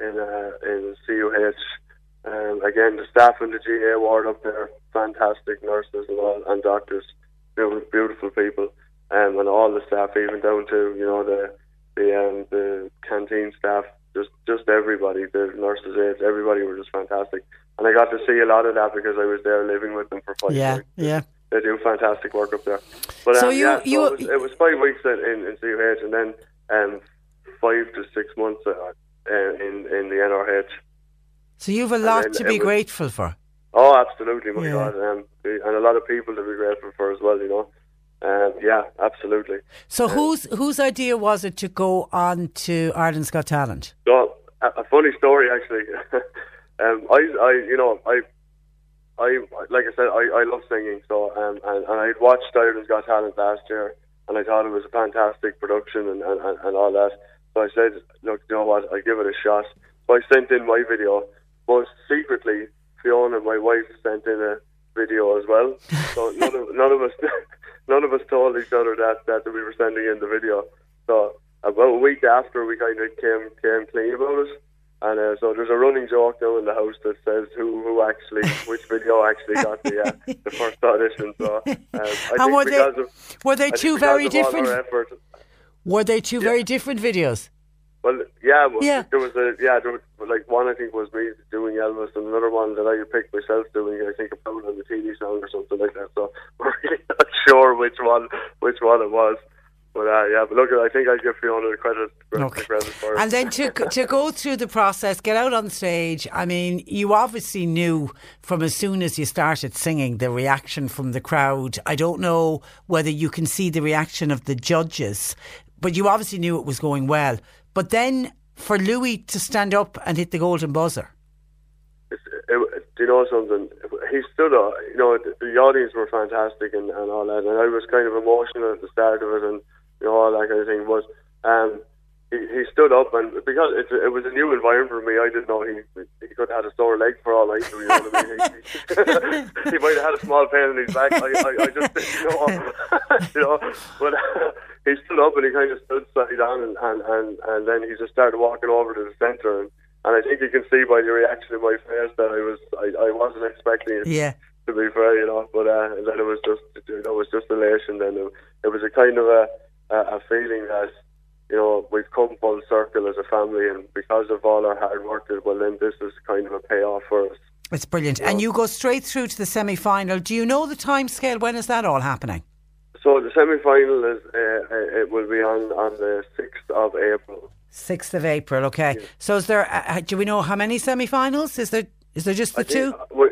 in uh, in CUH. Um, again, the staff in the GA ward up there, fantastic nurses and all, and doctors, beautiful, beautiful people, um, and all the staff, even down to you know the the um, the canteen staff, just just everybody, the nurses, aides, everybody were just fantastic, and I got to see a lot of that because I was there living with them for five Yeah, weeks yeah. they do fantastic work up there. But So um, you- yeah, you- so it, was, it was five weeks in, in, in CUH and then um, five to six months uh, uh, in in the NRH. So you've a lot to be was- grateful for. Oh, absolutely, my Yeah. God, um, and a lot of people to be grateful for as well. You know, um, yeah, absolutely. So whose whose idea was it to go on to Ireland's Got Talent? So a, a funny story actually. um, I, I, you know, I, I, like I said, I, I love singing. So, um, and, and I watched Ireland's Got Talent last year, and I thought it was a fantastic production and, and, and, and all that. So I said, look, you know what, I give it a shot. So I sent in my video, but secretly, Fiona, my wife, sent in a video as well. So none of none of us none of us told each other that that we were sending in the video. So about a week after, we kind of came came clean about it. And uh, so there's a running joke now in the house that says who who actually which video actually got the uh, the first audition. So um, I And think were they- of were they two very different- effort, Were they two very different videos? Well, yeah, well, Yeah. there was a yeah, there was like one I think was me doing Elvis, and another one that I picked myself doing. I think about on the TV song or something like that. So we're really not sure which one which one it was. But uh, yeah, but look, I think I give Fiona the credit, the credit for it. And then to to go through the process, get out on stage. I mean, you obviously knew from as soon as you started singing the reaction from the crowd. I don't know whether you can see the reaction of the judges, but you obviously knew it was going well. But then for Louis to stand up and hit the golden buzzer. it, do you know something? He stood up. You know, the, the audience were fantastic and, and all that, and I was kind of emotional at the start of it, and you know, all that kind of thing. But um, he, he stood up and because it, it was a new environment for me, I didn't know he he could have had a sore leg for all I knew. You know what I mean? He, he, might have had a small pain in his back. I, I, I just didn't know. you know, but he stood up and he kind of stood side down and, and and and then he just started walking over to the centre and. And I think you can see by the reaction in my face that I was I, I wasn't expecting it. Yeah. To be fair, you know, but uh, and then it was just you know, it was just elation. Then it, it was a kind of a a, a feeling that you know, we've come full circle as a family, and because of all our hard work, well, then this is kind of a payoff for us. It's brilliant. And you go straight through to the semi final. Do you know the time scale? When is that all happening? So the semi final is uh, it will be on, on the 6th of April. 6th of April, okay. Yeah. So is there, uh, do we know how many semi finals? Is there is there just the I two? Think, we,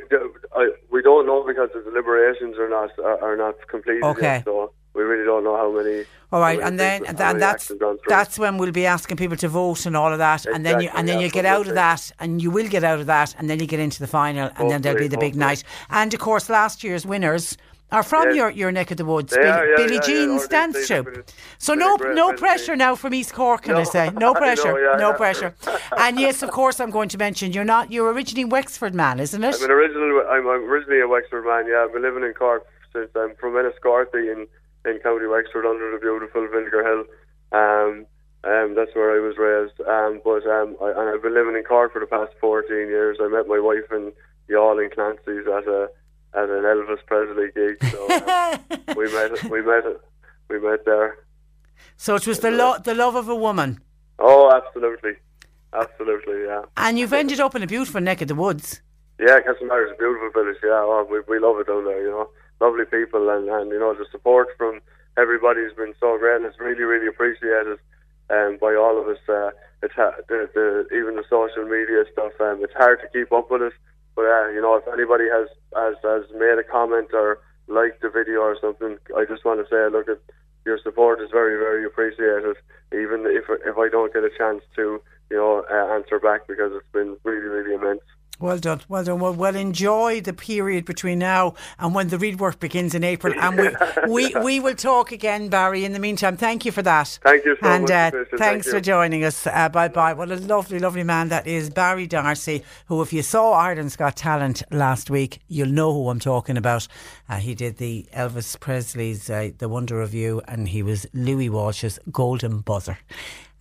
I, we don't know because the deliberations are not are, are not completed okay. Yet, so we really don't know how many. All right, and then and, and that's that's when we'll be asking people to vote and all of that, exactly, and then you and then yeah, you get out of that, and you will get out of that, and then you get into the final, and then there'll be the big night. And of course, last year's winners are from yes. your, your neck of the woods. Bill, yeah, Billy yeah, Jean's dance troupe. So no no pressure now from East Cork, can no. I say? No pressure, know, no pressure. and yes, of course, I'm going to mention you're not you're originally Wexford man, isn't it? I'm an original. I'm originally a Wexford man. Yeah, I've been living in Cork since I'm from Enniscorthy in in County Wexford under the beautiful Vinegar Hill. Um, um, that's where I was raised. Um, but um, I, and I've been living in Cork for the past 14 years. I met my wife in Youghal in Clancy's at a at an Elvis Presley gig. So um, we met we met we met there. So it was the lo- the love of a woman. Oh, absolutely, absolutely, yeah. And you've ended up in a beautiful neck of the woods. Yeah, Castlemartyr is a beautiful village. Yeah, oh, we we love it down there. You know lovely people, and, and you know the support from everybody has been so great, and it's really really appreciated um, by all of us. Uh, it's ha- the, the even the social media stuff. Um, it's hard to keep up with it, but uh, you know if anybody has, has has made a comment or liked the video or something, I just want to say, look at your support is very very appreciated. Even if if I don't get a chance to you know uh, answer back because it's been really really immense. Well done, well done. Well, well, enjoy the period between now and when the read work begins in April, and we we, we will talk again, Barry. In the meantime, thank you for that. Thank you so and, much. Uh, thanks thank for you. joining us. Uh, bye bye. What a lovely, lovely man that is, Barry D'Arcy. Who, if you saw Ireland's Got Talent last week, you'll know who I'm talking about. Uh, he did the Elvis Presley's uh, "The Wonder of You," and he was Louis Walsh's golden buzzer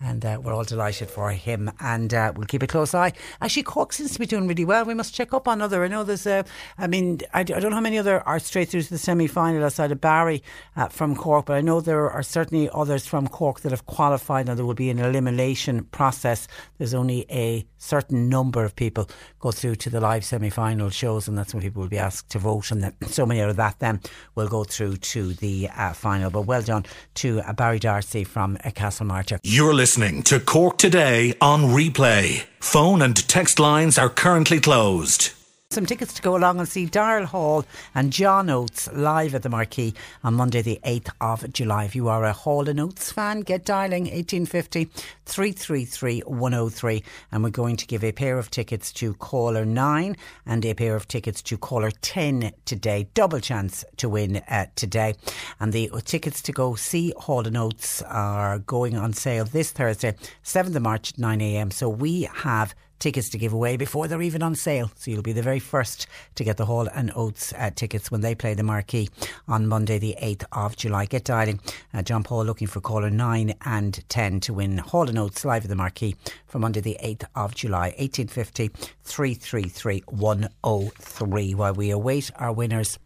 and uh, we're all delighted for him. And uh, we'll keep a close eye. Actually, Cork seems to be doing really well. We must check up on other. I know there's a. I mean, I, I don't know how many other are straight through to the semi final outside of Barry uh, from Cork, but I know there are certainly others from Cork that have qualified, and there will be an elimination process. There's only a certain number of people go through to the live semi final shows, and that's when people will be asked to vote, and then so many out of that then will go through to the uh, final. But well done to uh, Barry D'Arcy from uh, Castlemartyr. You're listening to Cork Today on replay. Phone and text lines are currently closed some tickets to go along and see Daryl Hall and John Oates live at the Marquee on Monday, the 8th of July. If you are a Hall and Oates fan, get dialing 1850 333 103. And we're going to give a pair of tickets to caller 9 and a pair of tickets to caller 10 today. Double chance to win uh, today. And the tickets to go see Hall and Oates are going on sale this Thursday, 7th of March at 9am. So we have tickets to give away before they're even on sale. So you'll be the very first to get the Hall and Oates uh, tickets when they play the Marquee on Monday, the 8th of July. Get dialing. Uh, John Paul looking for caller 9 and 10 to win Hall and Oates live at the Marquee for Monday, the 8th of July. 1850 333 103 while we await our winners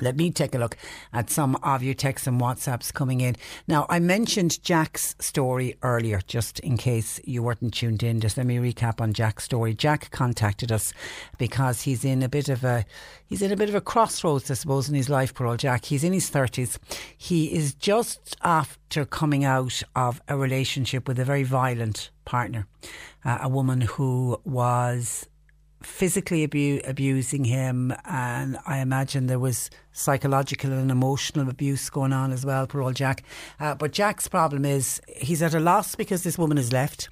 let me take a look at some of your texts and WhatsApps coming in. Now, I mentioned Jack's story earlier, just in case you weren't tuned in. Just let me recap on Jack's story. Jack contacted us because he's in a bit of a he's in a bit of a crossroads, I suppose, in his life. Poor old Jack. He's in his thirties. He is just after coming out of a relationship with a very violent partner, uh, a woman who was physically abu- abusing him, and I imagine there was psychological and emotional abuse going on as well, poor old Jack. Uh, but Jack's problem is he's at a loss because this woman has left.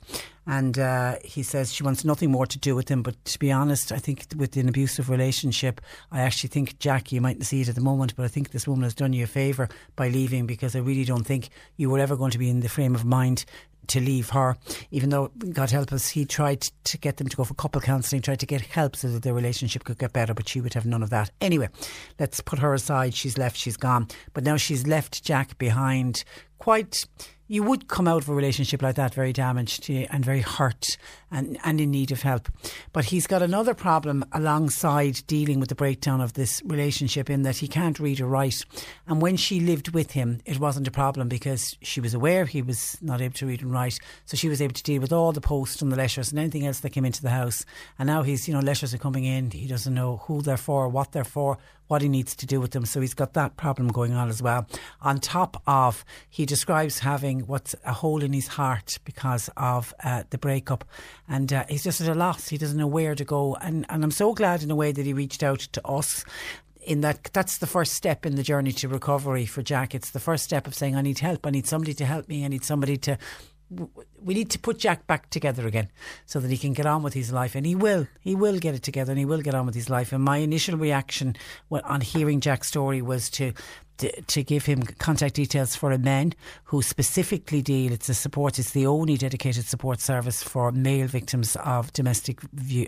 And uh, he says she wants nothing more to do with him. But to be honest, I think with an abusive relationship, I actually think, Jack, you mightn't see it at the moment, but I think this woman has done you a favour by leaving because I really don't think you were ever going to be in the frame of mind to leave her, even though, God help us, he tried to get them to go for couple counselling, tried to get help so that their relationship could get better, but she would have none of that. Anyway, let's put her aside. She's left, she's gone. But now she's left Jack behind quite you would come out of a relationship like that very damaged and very hurt and, and in need of help. But he's got another problem alongside dealing with the breakdown of this relationship in that he can't read or write. And when she lived with him, it wasn't a problem because she was aware he was not able to read and write. So she was able to deal with all the posts and the letters and anything else that came into the house. And now he's, you know, letters are coming in. He doesn't know who they're for, what they're for, what he needs to do with them. So he's got that problem going on as well. On top of, he describes having what's a hole in his heart because of uh, the breakup. And uh, he's just at a loss. He doesn't know where to go. And, and I'm so glad in a way that he reached out to us in that that's the first step in the journey to recovery for Jack. It's the first step of saying, I need help. I need somebody to help me. I need somebody to we need to put Jack back together again so that he can get on with his life. And he will. He will get it together and he will get on with his life. And my initial reaction on hearing Jack's story was to to give him contact details for a men who specifically deal. It's a support. It's the only dedicated support service for male victims of domestic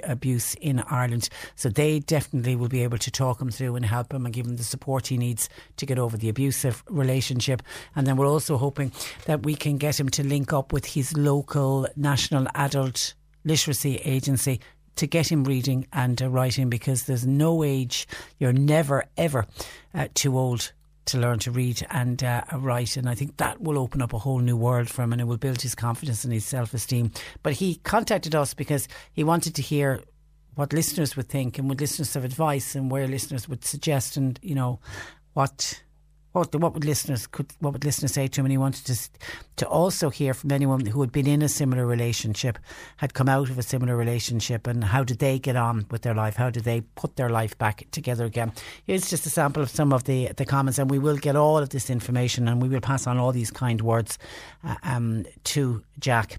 abuse in Ireland. So they definitely will be able to talk him through and help him and give him the support he needs to get over the abusive relationship. And then we're also hoping that we can get him to link up with his local national adult literacy agency to get him reading and uh, writing because there's no age, you're never ever uh, too old to learn to read and uh, write. And I think that will open up a whole new world for him and it will build his confidence and his self esteem. But he contacted us because he wanted to hear what listeners would think and would listeners have advice and where listeners would suggest and, you know, what what what would listeners could what would listeners say to him? And he wanted to to also hear from anyone who had been in a similar relationship, had come out of a similar relationship, and how did they get on with their life? How did they put their life back together again? Here's just a sample of some of the the comments, and we will get all of this information, and we will pass on all these kind words uh, um, to Jack.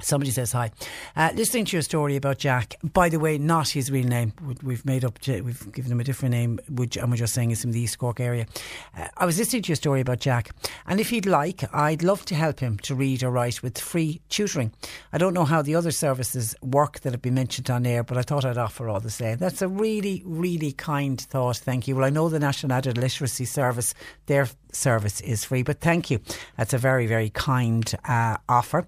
Somebody says hi. Uh, listening to your story about Jack, by the way, not his real name. We've made up, we've given him a different name, which, and we're just saying it's from the East Cork area. Uh, I was listening to your story about Jack, and if he'd like, I'd love to help him to read or write with free tutoring. I don't know how the other services work that have been mentioned on air, but I thought I'd offer all the same. That's a really, really kind thought. Thank you. Well, I know the National Adult Literacy Service, their service is free, but thank you. That's a very, very kind uh, offer.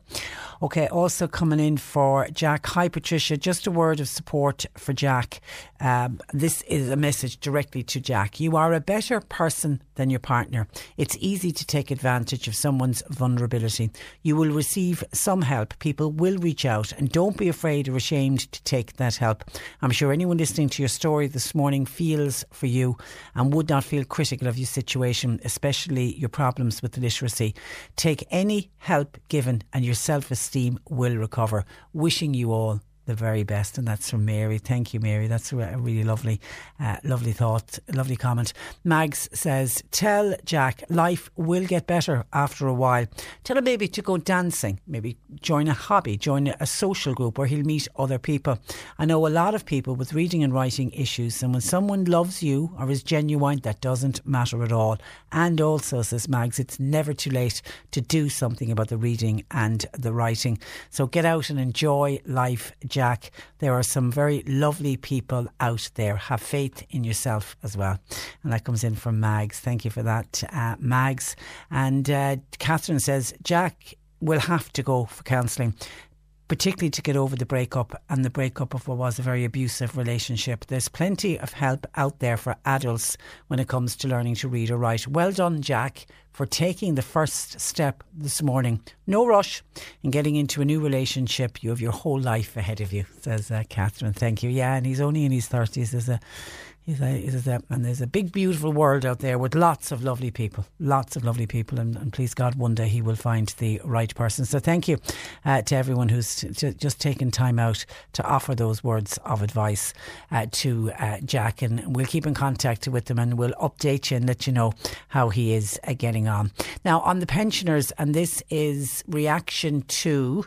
Okay, also coming in for Jack. Hi, Patricia. Just a word of support for Jack. Um, this is a message directly to Jack. You are a better person than your partner. It's easy to take advantage of someone's vulnerability. You will receive some help. People will reach out, and don't be afraid or ashamed to take that help. I'm sure anyone listening to your story this morning feels for you and would not feel critical of your situation, especially your problems with literacy. Take any help given, and your self esteem will recover. Wishing you all the very best. And that's from Mary. Thank you, Mary. That's a really lovely, uh, lovely thought, lovely comment. Mags says, Tell Jack life will get better after a while. Tell him maybe to go dancing, maybe join a hobby, join a social group where he'll meet other people. I know a lot of people with reading and writing issues, and when someone loves you or is genuine, that doesn't matter at all. And also, says Mags, it's never too late to do something about the reading and the writing. So get out and enjoy life Jack. There are some very lovely people out there. Have faith in yourself as well. And that comes in from Mags. Thank you for that, uh, Mags. And uh, Catherine says, Jack will have to go for counselling particularly to get over the breakup and the breakup of what was a very abusive relationship. There's plenty of help out there for adults when it comes to learning to read or write. Well done, Jack. for taking the first step this morning. No rush in getting into a new relationship. You have your whole life ahead of you, says uh, Catherine. Thank you. Yeah, and he's only in his 30s. There's a He's a, and there's a big, beautiful world out there with lots of lovely people, lots of lovely people, and, and please God, one day he will find the right person. So thank you uh, to everyone who's t- just taken time out to offer those words of advice uh, to uh, Jack, and we'll keep in contact with them and we'll update you and let you know how he is uh, getting on. Now on the pensioners, and this is reaction to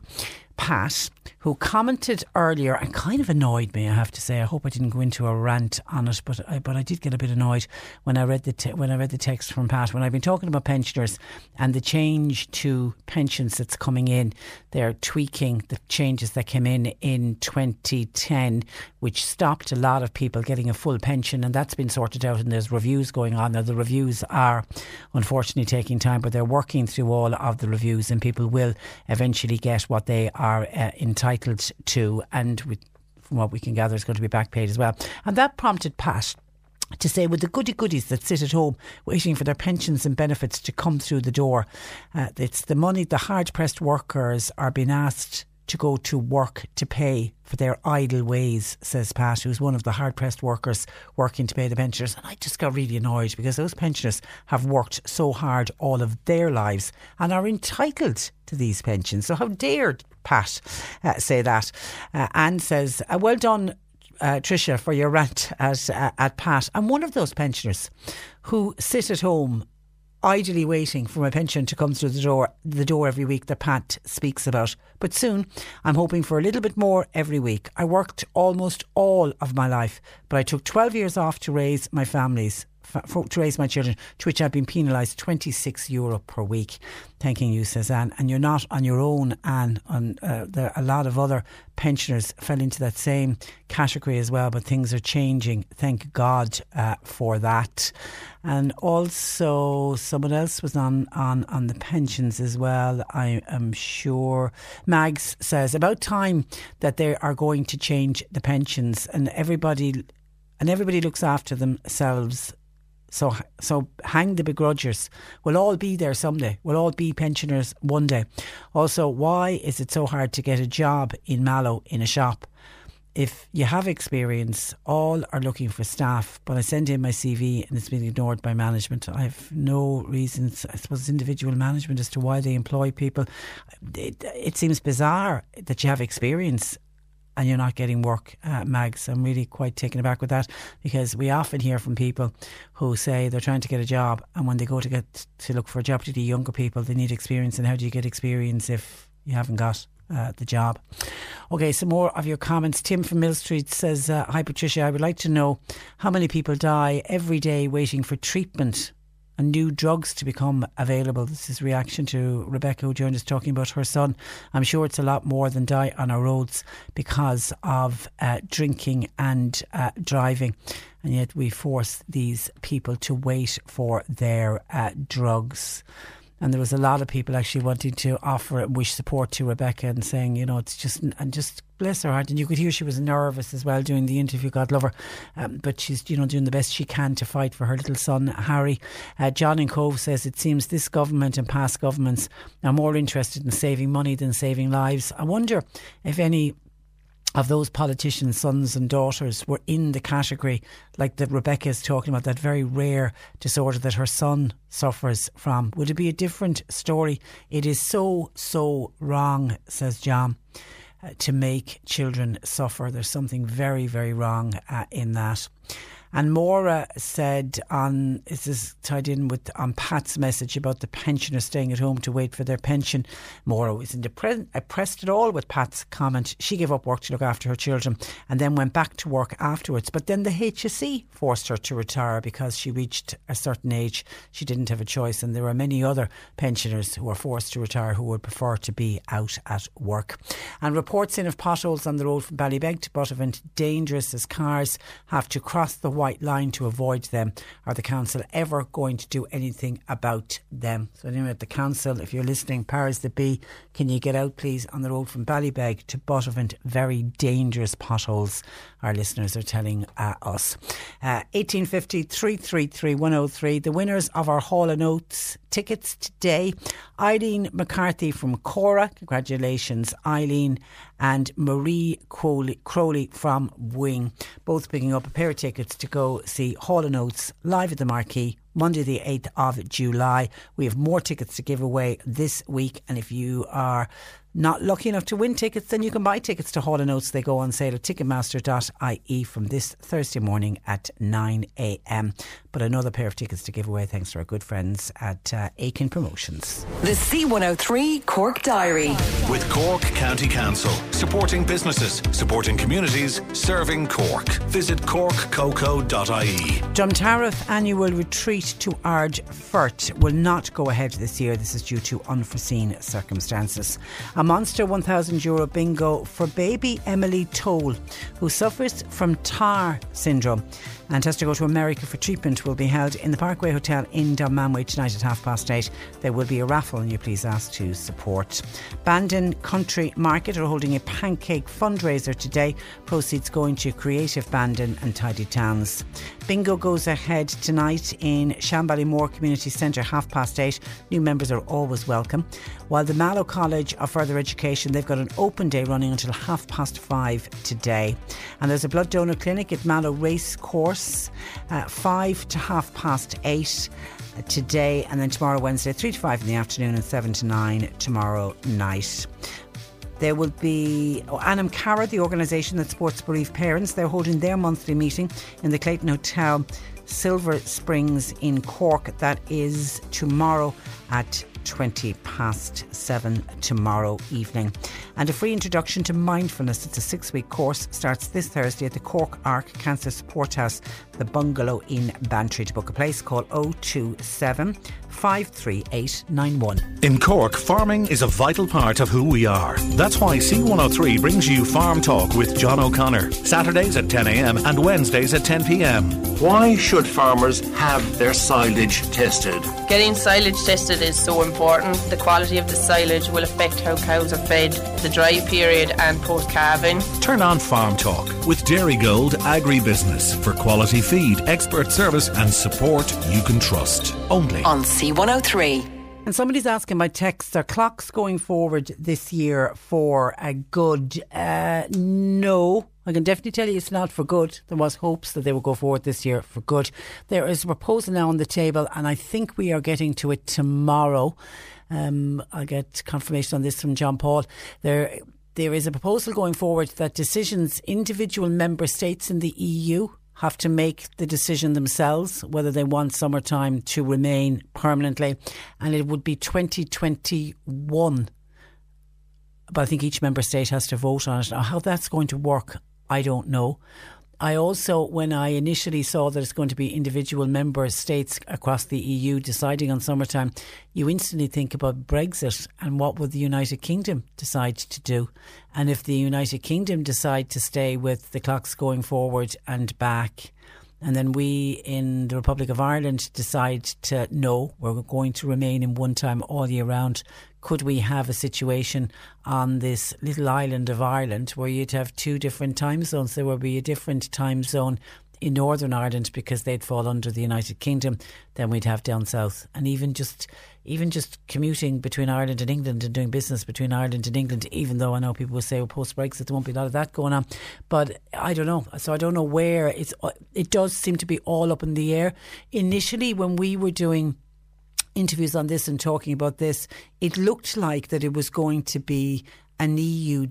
Pat, who commented earlier and kind of annoyed me, I have to say. I hope I didn't go into a rant on it, but I, but I did get a bit annoyed when I read the te- when I read the text from Pat. When I've been talking about pensioners and the change to pensions that's coming in, they're tweaking the changes that came in in 2010, which stopped a lot of people getting a full pension, and that's been sorted out. And there's reviews going on. Now the reviews are unfortunately taking time, but they're working through all of the reviews, and people will eventually get what they are uh, entitled to, and we, from what we can gather, is going to be back paid as well. And that prompted Pat to say with the goody goodies that sit at home waiting for their pensions and benefits to come through the door, uh, it's the money the hard pressed workers are being asked to go to work to pay for their idle ways, says Pat, who's one of the hard pressed workers working to pay the pensioners. And I just got really annoyed because those pensioners have worked so hard all of their lives and are entitled to these pensions. So how dared Pat uh, say that? Uh, Anne says, uh, well done. Uh, Tricia, for your rant at uh, at Pat. I'm one of those pensioners who sit at home idly waiting for my pension to come through the door the door every week that Pat speaks about. But soon I'm hoping for a little bit more every week. I worked almost all of my life, but I took 12 years off to raise my family's for, to raise my children, to which I've been penalised 26 euro per week. Thanking you, says Anne. And you're not on your own, Anne. On, uh, there, a lot of other pensioners fell into that same category as well, but things are changing. Thank God uh, for that. And also, someone else was on, on, on the pensions as well, I am sure. Mags says, about time that they are going to change the pensions and everybody and everybody looks after themselves so, so hang the begrudgers. We'll all be there someday. We'll all be pensioners one day. Also, why is it so hard to get a job in Mallow in a shop? If you have experience, all are looking for staff, but I send in my CV and it's been ignored by management. I have no reasons, I suppose, individual management as to why they employ people. It, it seems bizarre that you have experience and you're not getting work, uh, Mags. I'm really quite taken aback with that because we often hear from people who say they're trying to get a job, and when they go to get to look for a job, particularly younger people, they need experience. And how do you get experience if you haven't got uh, the job. Okay, some more of your comments. Tim from Millstreet says, uh, Hi Patricia, I would like to know how many people die every day waiting for treatment and new drugs to become available. This is reaction to Rebecca, who joined us talking about her son. I'm sure it's a lot more than die on our roads because of uh, drinking and uh, driving. And yet we force these people to wait for their uh, drugs and there was a lot of people actually wanting to offer wish support to Rebecca and saying, you know, it's just and just bless her heart. And you could hear she was nervous as well doing the interview. God love her, um, but she's you know doing the best she can to fight for her little son Harry. Uh, John in Cobh says it seems this government and past governments are more interested in saving money than saving lives. I wonder if any of those politicians' sons and daughters were in the category like that Rebecca is talking about, that very rare disorder that her son suffers from. Would it be a different story? It is so, so wrong, says John, to make children suffer. There's something very, very wrong uh, in that. And Maura said on this is tied in with on Pat's message about the pensioners staying at home to wait for their pension. Maura wasn't impressed at all with Pat's comment. She gave up work to look after her children and then went back to work afterwards. But then the HSE forced her to retire because she reached a certain age. She didn't have a choice, and there are many other pensioners who are forced to retire who would prefer to be out at work. And reports in of potholes on the road from Ballybeg to Buttevant dangerous as cars have to cross the white line to avoid them? Are the council ever going to do anything about them? So anyway, the council, if you're listening, powers that be, can you get out please on the road from Ballybeg to Buttevant? Very dangerous potholes. Our listeners are telling uh, us. Uh, 1850 333 103. The winners of our Hall and Oates tickets today. Eileen McCarthy from Cora. Congratulations, Eileen. And Marie Crowley, Crowley from Wing. Both picking up a pair of tickets to go see Hall Oates live at the Marquee Monday, the 8th of July. We have more tickets to give away this week. And if you are not lucky enough to win tickets, then you can buy tickets to Hall and Oates. They go on sale at ticketmaster.ie from this Thursday morning at 9am. But another pair of tickets to give away thanks to our good friends at uh, Aiken Promotions. The C103 Cork Diary. With Cork County Council, supporting businesses, supporting communities, serving Cork. Visit corkcoco.ie. Drumtariff annual retreat to Ard Furt will not go ahead this year. This is due to unforeseen circumstances. A monster 1,000 euro bingo for baby Emily Toll, who suffers from TAR syndrome and has to go to America for treatment will be held in the Parkway Hotel in Dunmanway tonight at half past eight. There will be a raffle and you please ask to support. Bandon Country Market are holding a pancake fundraiser today. Proceeds going to Creative Bandon and Tidy Towns. Bingo goes ahead tonight in Shanballymore Community Centre half past eight. New members are always welcome. While the Mallow College of Further Education, they've got an open day running until half past five today. And there's a blood donor clinic at Mallow Race Course, uh, five to half past eight today, and then tomorrow, Wednesday, three to five in the afternoon, and seven to nine tomorrow night. There will be oh, Anam Cara, the organisation that supports bereaved parents. They're holding their monthly meeting in the Clayton Hotel, Silver Springs in Cork. That is tomorrow at 20 past 7 tomorrow evening. And a free introduction to mindfulness. It's a six week course, starts this Thursday at the Cork Arc Cancer Support House, the bungalow in Bantry. To book a place, call 027 53891. In Cork, farming is a vital part of who we are. That's why C103 brings you Farm Talk with John O'Connor, Saturdays at 10am and Wednesdays at 10pm. Why should farmers have their silage tested? Getting silage tested is so important. The quality of the silage will affect how cows are fed, the dry period, and post calving. Turn on Farm Talk with Dairygold Agribusiness for quality feed, expert service, and support you can trust. Only on C103. And somebody's asking my text, are clocks going forward this year for a good? Uh, no. I can definitely tell you it's not for good. There was hopes that they would go forward this year for good. There is a proposal now on the table, and I think we are getting to it tomorrow. Um, I'll get confirmation on this from John Paul. There, there is a proposal going forward that decisions individual member states in the EU have to make the decision themselves whether they want summertime to remain permanently, and it would be 2021. But I think each member state has to vote on it. Now, how that's going to work, I don't know. I also, when I initially saw that it's going to be individual member states across the EU deciding on summertime, you instantly think about Brexit and what would the United Kingdom decide to do. And if the United Kingdom decide to stay with the clocks going forward and back, and then we in the Republic of Ireland decide to no, we're going to remain in one time all year round. Could we have a situation on this little island of Ireland where you'd have two different time zones? There would be a different time zone in Northern Ireland because they'd fall under the United Kingdom than we'd have down south. And even just even just commuting between Ireland and England and doing business between Ireland and England, even though I know people will say oh, well, post Brexit there won't be a lot of that going on. But I don't know. So I don't know where it's it does seem to be all up in the air. Initially when we were doing interviews on this and talking about this, it looked like that it was going to be an EU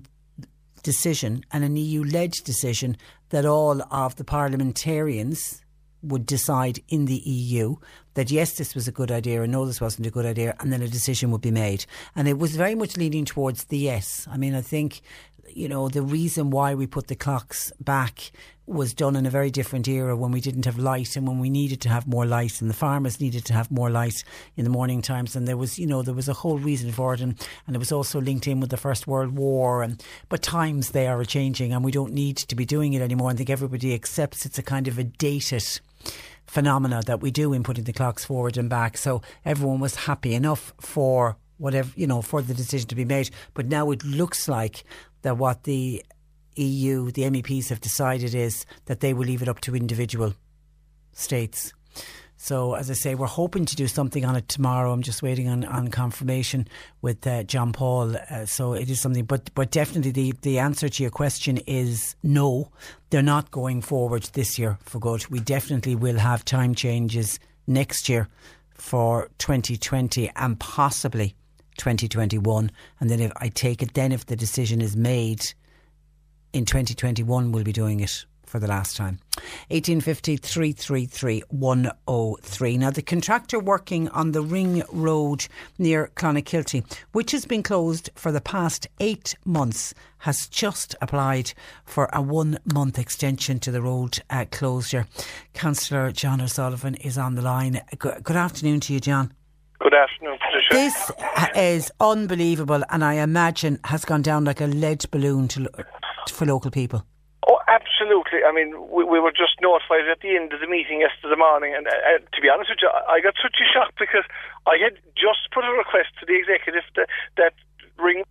decision and an EU led decision that all of the parliamentarians would decide in the EU that yes, this was a good idea and no, this wasn't a good idea, and then a decision would be made. And it was very much leaning towards the yes. I mean, I think you know, the reason why we put the clocks back was done in a very different era when we didn't have light and when we needed to have more light and the farmers needed to have more light in the morning times. And there was you know there was a whole reason for it. And, and it was also linked in with the first world war. And but times they are changing and we don't need to be doing it anymore. I think everybody accepts it's a kind of a dated phenomena that we do in putting the clocks forward and back. So everyone was happy enough for whatever you know for the decision to be made. But now it looks like that what the EU, the MEPs have decided is that they will leave it up to individual states. So, as I say, we're hoping to do something on it tomorrow. I'm just waiting on, on confirmation with uh, John Paul. Uh, so it is something, but but definitely the, the answer to your question is no. They're not going forward this year for good. We definitely will have time changes next year for 2020 and possibly 2021. And then if I take it, then if the decision is made in 2021 we'll be doing it for the last time. 1850 333 103. Now, the contractor working on the Ring Road near Clonakilty, which has been closed for the past eight months, has just applied for a one month extension to the road uh, closure. Councillor John O'Sullivan is on the line. Good, good afternoon to you, John. Good afternoon, Patricia. This is unbelievable and I imagine has gone down like a lead balloon to for local people? Oh, absolutely. I mean, we, we were just notified at the end of the meeting yesterday morning, and uh, to be honest with you, I got such a shock because I had just put a request to the executive that, that ring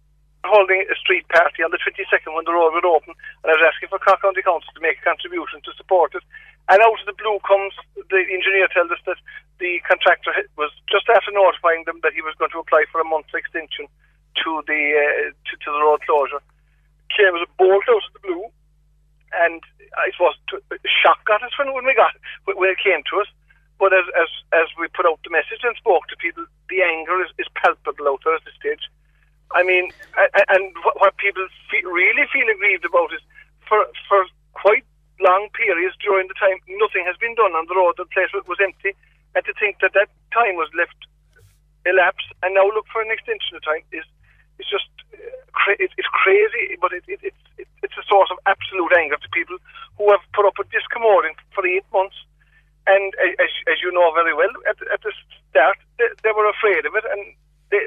holding a street party on the 22nd when the road would open, and I was asking for Cork County Council to make a contribution to support it. And out of the blue comes the engineer tells us that the contractor was just after notifying them that he was going to apply for a month's extension to the uh, to, to the road closure came as a bolt out of the blue, and uh, it was a uh, shock got us when, when we got when it came to us. But as as as we put out the message and spoke to people, the anger is, is palpable out there at this stage. I mean, and what people feel, really feel aggrieved about is for for quite long periods during the time nothing has been done on the road. The place was empty, and to think that that time was left elapse, and now look for an extension of time is it's just uh, it's crazy, but it, it, it's it's a source of absolute anger to people who have put up with this commoding for eight months. And as, as you know very well, at, at the start they, they were afraid of it, and they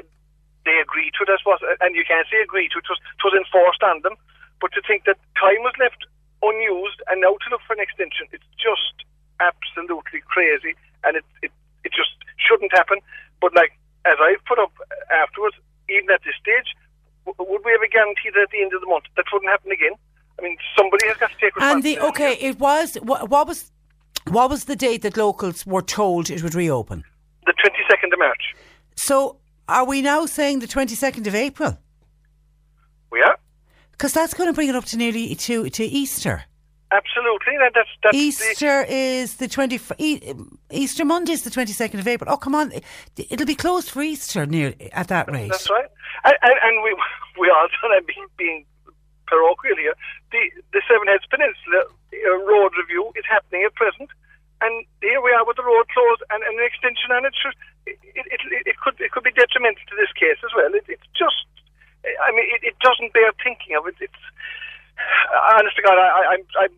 they agreed to it. I suppose, and you can't say agreed to it; it was, it was enforced on them. But to think that time was left unused, and now to look for an extension, it's just absolutely crazy, and it it, it just shouldn't happen. But like as I put up afterwards, even at this stage, would we have a guarantee that at the end of the month that wouldn't happen again? I mean, somebody has got to take responsibility. And the okay, it was what, what was what was the date that locals were told it would reopen? The twenty second of March. So, are we now saying the twenty second of April? We are. Because that's going to bring it up to nearly to to Easter. Absolutely, that's, that's Easter the is the twenty. Easter Monday is the twenty second of April. Oh, come on, it'll be closed for Easter near at that rate. That's right, and, and, and we we also have being, being parochial here. The the Seven Heads Peninsula uh, road review is happening at present, and here we are with the road closed and, and an extension on it. Should, it, it, it, could it could be detrimental to this case as well. It, it's just, I mean, it, doesn't bear thinking of. It, it's honest to God, I, I, I'm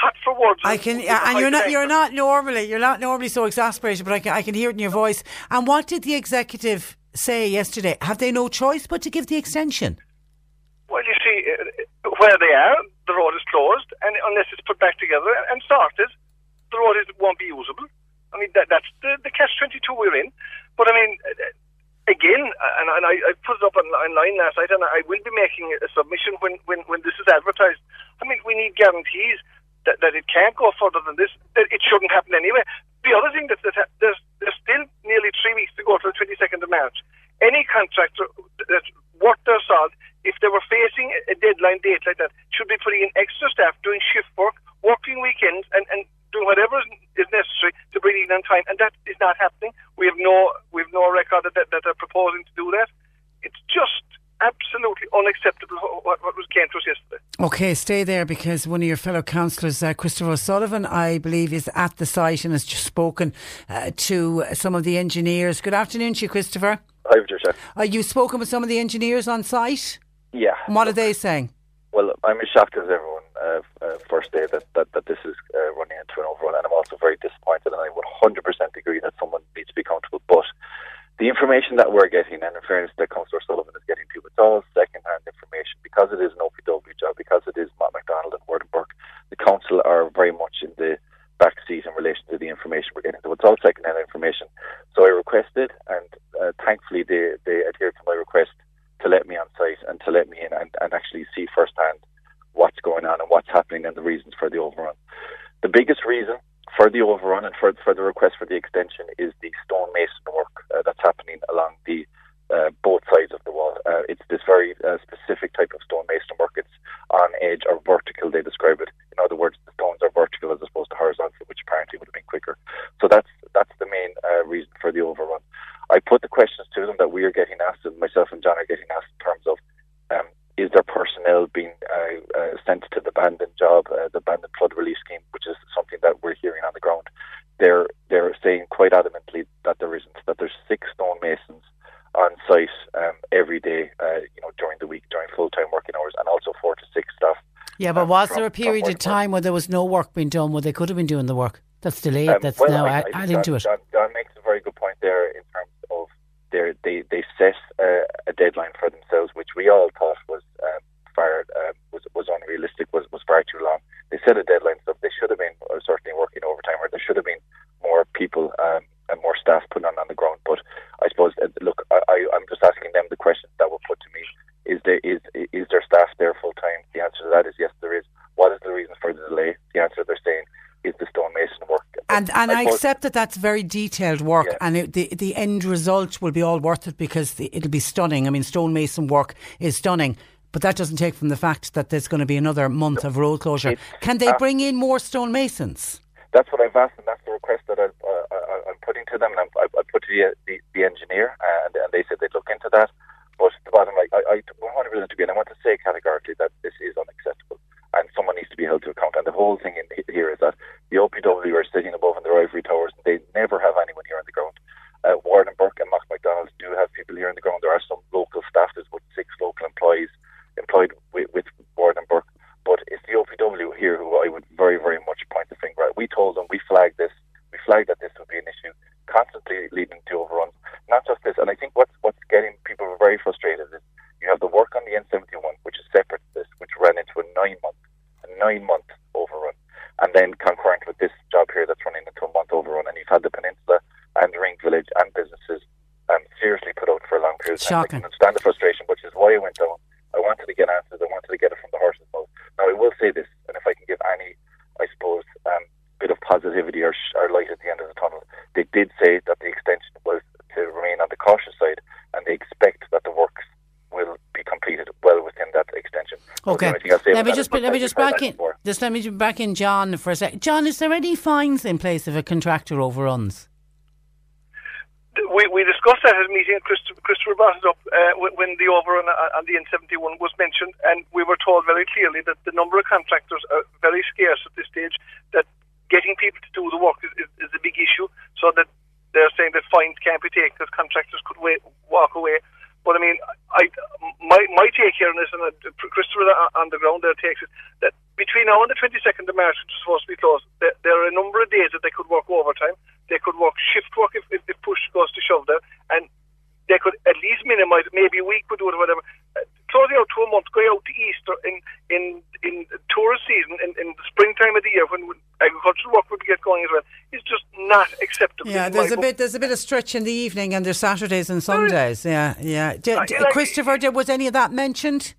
cut for words. I can, and you're not, you're not normally, you're not normally so exasperated, but I can, I can hear it in your voice. And what did the executive say yesterday? Have they no choice but to give the extension? Well, you see, uh, where they are, the road is closed, and unless it's put back together and started, the road is, won't be usable. I mean, that, that's the, the catch 22 we're in. But I mean, uh, again, and, and I, I, put it up on, online last night, and I will be making a submission when, when, when this is advertised. I mean, we need guarantees that, that it can't go further than this. That it shouldn't happen anyway. The other thing that, that there's there's still nearly three weeks to go to the 22nd of March. Any contractor that's worked their salt, if they were facing a deadline date like that, should be putting in extra staff doing shift work, working weekends, and, and doing whatever is necessary to bring in on time. And that is not happening. We have no we have no record that, that, that they're proposing to do that. It's just absolutely unacceptable what, what was came to us yesterday. Okay, stay there because one of your fellow councillors, uh, Christopher O'Sullivan, I believe, is at the site and has just spoken uh, to some of the engineers. Good afternoon to you, Christopher. Hi, Patricia. Are you spoken with some of the engineers on site? Yeah. And what are they saying? well, I'm as shocked as everyone uh, uh, first day that, that, that this is uh, running into an overrun, and I'm also very disappointed, and I would 100% agree that someone needs to be accountable. But the information that we're getting, and in fairness that Councillor Sullivan is getting to, it's all second-hand information because it is an OPW job, because it is Matt McDonald and Ward and Burke. The council are very much in the back seat in relation to the information we're getting. So it's all second-hand information. So I requested, and uh, thankfully they, they adhered to my request to let me on site and to let me in and, and actually see firsthand what's going on and what's happening and the reasons for the overrun. The biggest reason for the overrun and for, for the request for the extension is the stonemason work uh, that's happening along the uh, both sides of the wall. Uh, it's this very uh, specific type of stonemason work. It's on edge or vertical, they describe it. In other words, the stones are vertical as opposed to horizontal, which apparently would have been quicker. So that's that's the main uh, reason for the overrun. I put the questions to them that we are getting asked, and myself and John are getting asked in terms of um, is there personnel being uh, uh, sent to the abandoned job, uh, the abandoned flood relief scheme, which is something that we're hearing on the ground. They're they're saying quite adamantly that there isn't. That there's six stonemasons on site um, every day, uh, you know, during the week, during full time working hours, and also four to six staff. Yeah, but um, was from, there a period of time where there was no work being done, where they could have been doing the work? That's delayed. Um, that's well, now I, adding to it. John, John makes a very good point there in terms their, they they they set uh, a deadline for themselves, which we all thought was um, far uh, was was unrealistic, was was far too long. They set a deadline, so they should have been uh, certainly working overtime, or there should have been more people um, and more staff put on on the ground. But I suppose, uh, look, I, I, I'm just asking them the questions that were put to me. Is there is is there staff there full time? The answer to that is yes, there is. What is the reason for the delay? The answer they're saying is the stonemason work. And and I, I accept that that's very detailed work, Yeah. and it, the the end result will be all worth it because the, it'll be stunning. I mean, stonemason work is stunning. But that doesn't take from the fact that there's going to be another month of road closure. Can they uh, bring in more stonemasons? That's what I've asked, and that's the request that I, uh, I, I'm putting to them. And I'm, I, I put to the, the, the engineer, and, and they said they'd look into that. But the bottom line, I, I 100% agree, and I want to say categorically that this is unacceptable, and someone needs to be held to account. And the whole thing in, here is that the OPW are sitting above in their ivory towers, and they never have anyone here on the ground. Uh, Ward and Burke and Mac McDonald do have people here on the ground. There are some local staff. There's about six local employees employed with, with Ward and Burke. But it's the OPW here who I would very, very much point the finger at. We told them, we flagged this, we flagged that this would be an issue, constantly leading to overruns. Not just this, and I think what's, what's getting people very frustrated is you have the work on the N71, which is separate to this, which ran into a nine month, a nine month overrun. And then concurrent with this job here that's running into a month overrun, and you've had the peninsula and the Ring Village and businesses um, seriously put out for a long period of time. I Shocking. can understand the frustration, which is why I went down. I wanted to get answers. I wanted to get it from the horse's mouth. Now, I will say this, and if I can give any, I suppose, um, bit of positivity or, sh- or light at the end of the tunnel, they did say that the extension was to remain on the cautious side, and they expect that the works will be completed well within that extension. That's the Okay. only thing I'll say Let me just let me just back in. before. Just let me back in John for a sec. John, is there any fines in place if a contractor overruns? we, we discussed that at a meeting, and Christopher, Christopher brought it up uh, when, when the overrun on on the N71 was mentioned, and we were told very clearly that the number of contractors are very scarce at this stage, that getting people to do the work is, is, is a big issue, so that they're saying that fines can't be taken because contractors could wait, walk away. But I mean, I, my, my take here on this, and uh, Christopher on- on the ground there takes it, that between now and the 22nd of March, which is supposed to be closed, there, there are a number of days that they could work overtime. They could work shift work if, if, if push goes to shove there, and they could at least minimise, maybe a week would do it or whatever. Uh, closing out two months, going out to Easter in in in tourist season, in, in the springtime of the year when agricultural work would get going as well, is just not acceptable. Yeah, there's a bit there's a bit of stretch in the evening, and there's Saturdays and Sundays. Yeah, yeah. D- Uh, like- Christopher, did, was any of that mentioned?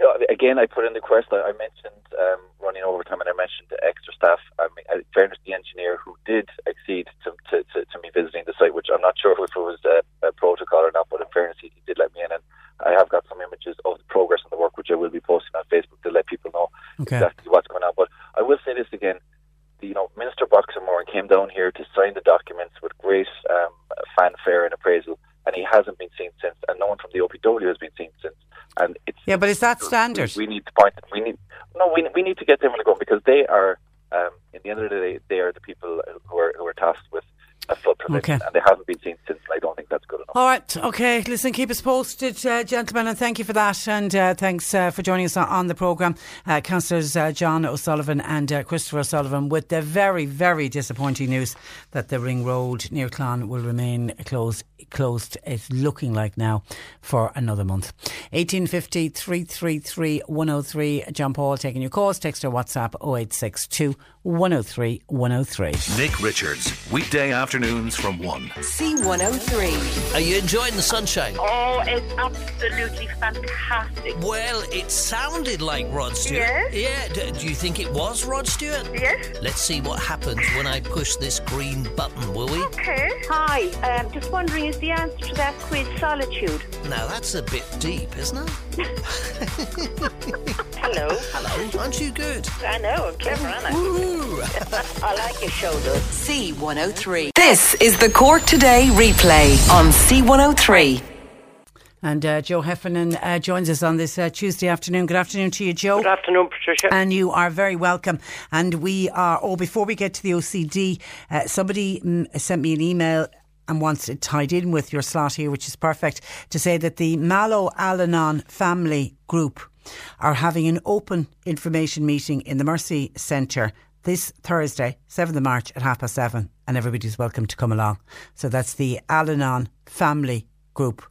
No, again, I put in the request. I I mentioned um, running overtime, and I mentioned the extra staff. I mean, in fairness, the engineer who did accede to, to, to, to me visiting the site, which I'm not sure if it was a, a protocol or not, but in fairness, he, he did let me in, and I have got some images of the progress on the work, which I will be posting on Facebook to let people know Okay. exactly what's going on. But I will say this again: you know, Minister Boxer Moran came down here to sign the documents with great um, fanfare and appraisal, and he hasn't been seen since, and no one from the OPW has been seen since. And it's Yeah, but is that standard? we, we need to point. We need no. We, we need to get them on the ground because they are. Um, in the end of the day, they are the people who are who are tasked with a full prevention, Okay. and they haven't been seen since. I don't think that's good enough. All right, okay. Listen, keep us posted, uh, gentlemen, and thank you for that. And uh, thanks uh, for joining us on, on the programme. Uh, Councillors uh, John O'Sullivan and uh, Christopher O'Sullivan with the very, very disappointing news that the Ring Road near Clon will remain closed. Closed, it's looking like now for another month. 1850 333 103. John Paul taking your calls. Text or WhatsApp 0862 103 103. Nick Richards, weekday afternoons from 1. C103. Are you enjoying the sunshine? Oh, it's absolutely fantastic. Well, it sounded like Rod Stewart. Yes. Yeah. D- do you think it was Rod Stewart? Yes. Let's see what happens when I push this green button, will we? Okay. Hi, um, just wondering, is the answer to that quiz solitude? Now that's a bit deep, isn't it? Hello. Hello. Aren't you good? I know, I'm clever, aren't I? I like your show. C103. This is the Cork Today replay on C103. And uh, Joe Heffernan uh, joins us on this uh, Tuesday afternoon. Good afternoon to you, Joe. Good afternoon, Patricia. And you are very welcome. And we are, oh, before we get to the OCD, uh, somebody mm, sent me an email and wants it tied in with your slot here, which is perfect, to say that the Mallow Al-Anon family group are having an open information meeting in the Mercy Centre this Thursday, 7th of March at half past seven, and everybody's welcome to come along. So that's the Al-Anon family group.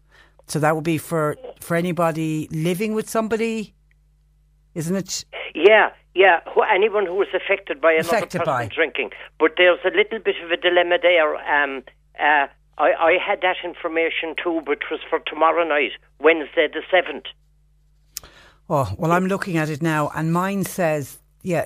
So that would be for for anybody living with somebody, isn't it? Yeah, yeah. Who, anyone who is affected by another Affected person by. drinking. But there's a little bit of a dilemma there. Um, uh, I, I had that information too, but it was for tomorrow night, Wednesday the 7th. Oh, well, I'm looking at it now, and mine says, yeah,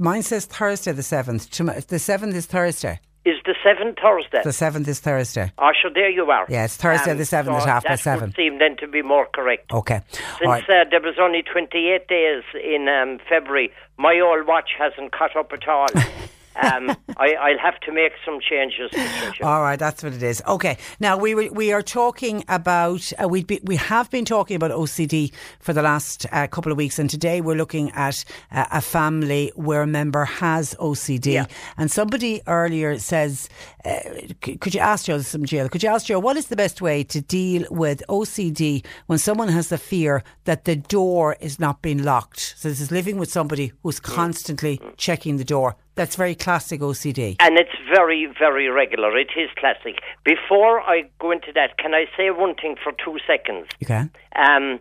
mine says Thursday the 7th. Tom- The 7th is Thursday. Is the 7th Thursday? The 7th is Thursday. Oh, sure, there you are. Yeah, it's Thursday the 7th at half past seven. would seem then to be more correct. Okay. Since right. uh, there was only 28 days in um, February, my old watch hasn't caught up at all. um, I, I'll have to make some changes. Patricia. All right, that's what it is. Okay, now we were, we are talking about uh, we be, we have been talking about OCD for the last uh, couple of weeks, and today we're looking at uh, a family where a member has OCD. And somebody earlier says, uh, could you ask Joe some is jail? Could you ask Joe what is the best way to deal with OCD when someone has the fear that the door is not being locked? So this is living with somebody who's constantly checking the door. That's very classic OCD. And it's very, very regular. It is classic. Before I go into that, can I say one thing for two seconds? You can. Um,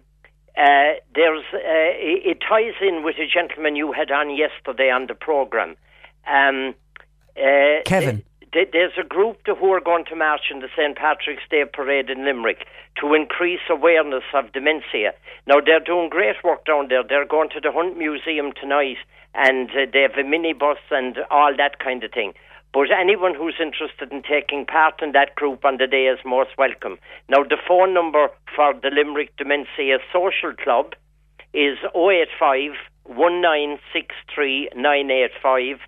uh, there's uh, it, it ties in with a gentleman you had on yesterday on the program. Um, uh, Kevin. Th- there's a group who are going to march in the St Patrick's Day parade in Limerick to increase awareness of dementia. Now they're doing great work down there. They're going to the Hunt Museum tonight, and uh, they have a minibus and all that kind of thing. But anyone who's interested in taking part in that group on the day is most welcome. Now, the phone number for the Limerick Dementia Social Club is 085 1963 985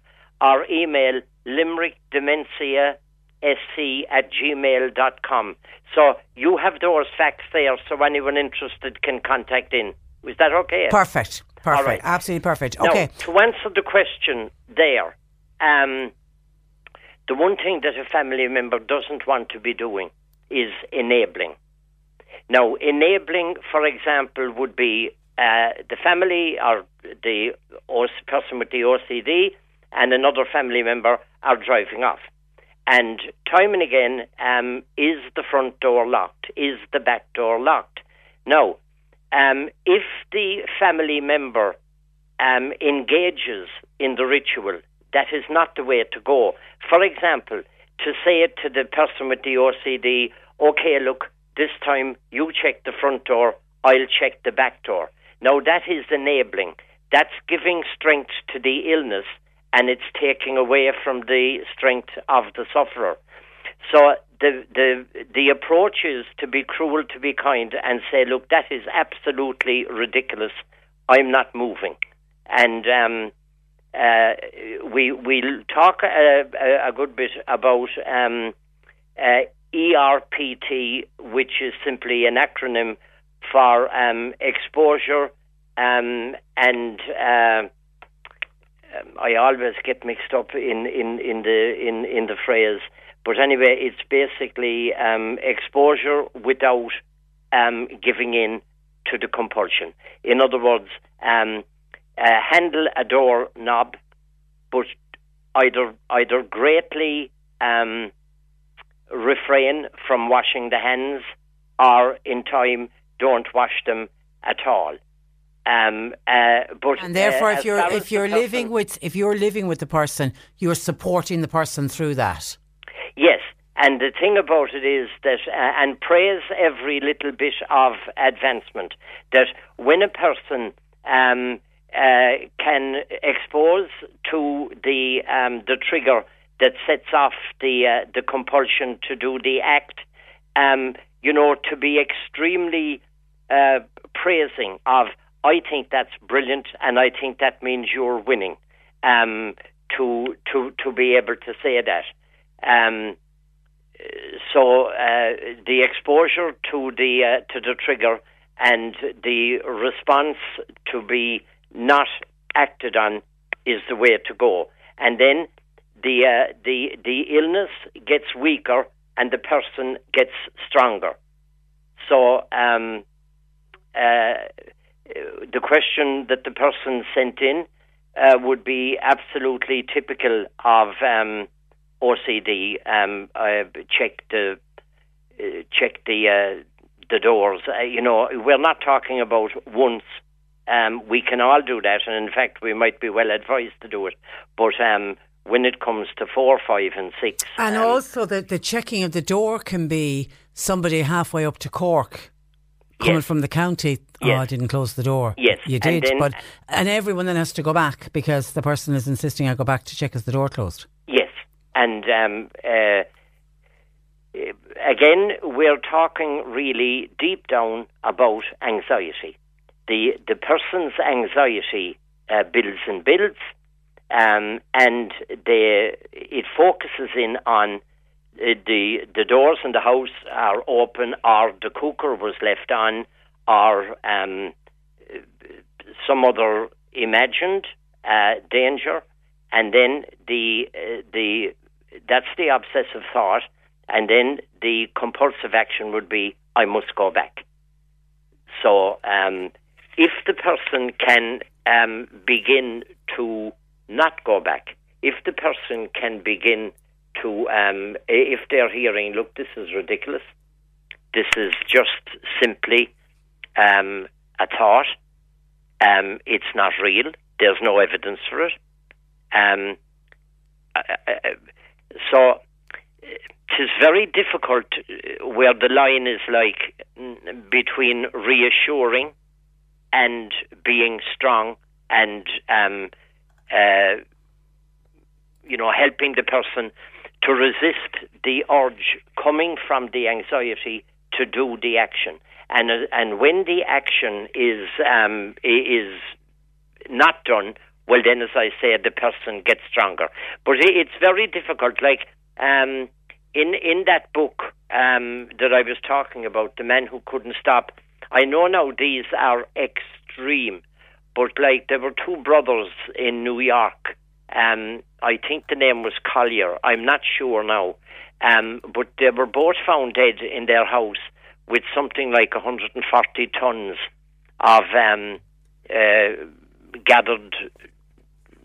or email limerickdementiasc at gmail.com. So you have those facts there so anyone interested can contact in. Is that okay? Perfect. Perfect. Right. Absolutely perfect. Now, Okay. to answer the question there, um, the one thing that a family member doesn't want to be doing is enabling. Now, enabling, for example, would be uh, the family or the person with the OCD and another family member are driving off. And time and again, um, is the front door locked? Is the back door locked? Now, um, if the family member um, engages in the ritual, that is not the way to go. For example, to say it to the person with the OCD, okay, look, this time you check the front door, I'll check the back door. Now, that is enabling. That's giving strength to the illness and it's taking away from the strength of the sufferer. So the the the approach is to be cruel, to be kind, and say, look, that is absolutely ridiculous. I'm not moving, and um, uh, we we'll talk a, a, a good bit about um, uh, ERPT, which is simply an acronym for um, exposure um, and uh, um, I always get mixed up in, in, in the in, in the phrase. But anyway, it's basically um, exposure without um, giving in to the compulsion. In other words, um, uh, handle a door knob, but either either greatly um, refrain from washing the hands, or in time don't wash them at all. Um, uh, but And therefore, uh, if you're if you're living with if you're living with the person, you're supporting the person through that. Yes, and the thing about it is that, uh, and praise every little bit of advancement, that when a person um, uh, can expose to the um, the trigger that sets off the uh, the compulsion to do the act, um, you know, to be extremely uh, praising of, I think that's brilliant, and I think that means you're winning. Um, to to to be able to say that. Um, so uh, the exposure to the uh, to the trigger and the response to be not acted on is the way to go. And then the uh, the the illness gets weaker and the person gets stronger. So um, uh, the question that the person sent in uh, would be absolutely typical of um, OCD. Um, uh, check the uh, check the uh, the doors. Uh, you know, we're not talking about once. Um, we can all do that, and in fact, we might be well advised to do it. But um, when it comes to four, five, and six, And also, the, the checking of the door can be somebody halfway up to Cork coming Yes. from the county. Oh, Yes. I didn't close the door. Yes, you and did, then- but and everyone then has to go back because the person is insisting I go back to check is the door closed. Yes, and um, uh, again, we're talking really deep down about anxiety. The the person's anxiety uh, builds and builds, um, and the it focuses in on the the doors in the house are open, or the cooker was left on, or um, some other imagined uh, danger, and then the uh, the that's the obsessive thought, and then the compulsive action would be I must go back. So um, if the person can um, begin to not go back, if the person can begin to, um, if they're hearing, look, this is ridiculous, this is just simply um, a thought, um, it's not real, there's no evidence for it. Um, uh, uh, so it is very difficult uh, where the line is like between reassuring and being strong and um, uh, you know helping the person to resist the urge coming from the anxiety to do the action and uh, and when the action is um, is not done well then as I say the person gets stronger but it's very difficult like um, in in that book um, that I was talking about, the man who couldn't stop. I know now these are extreme, but like there were two brothers in New York. Um, I think the name was Collyer. I'm not sure now, um, but they were both found dead in their house with something like 140 tons of um, uh, gathered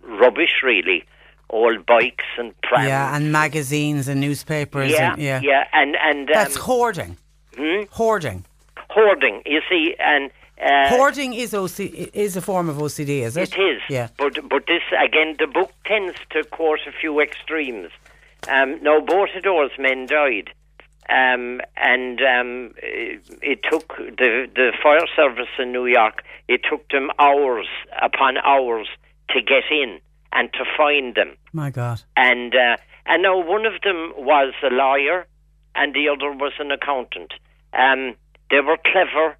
rubbish, really, old bikes and prams. Yeah, and magazines and newspapers. Yeah, and, yeah, yeah, and and um, That's hoarding. hmm? Hoarding. hoarding. You see, and uh, Hoarding is OC, is a form of OCD, is it? It is. Yeah. But but this again, the book tends to quote a few extremes. Um, now, both of those men died, um, and um, it, it took the the fire service in New York. It took them hours upon hours to get in and to find them. My God. And uh, and now one of them was a lawyer, and the other was an accountant. Um, they were clever,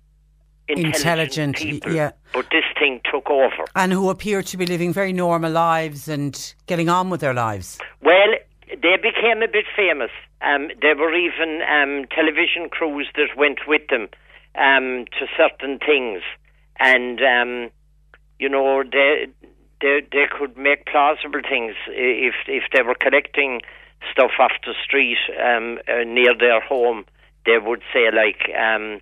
intelligent, Intelligent, people, yeah. but this thing took over. And who appear to be living very normal lives and getting on with their lives. Well, they became a bit famous. Um, there were even um, television crews that went with them um, to certain things, and um, you know they they they could make plausible things if if they were collecting stuff off the street um, uh, near their home. They would say like, um,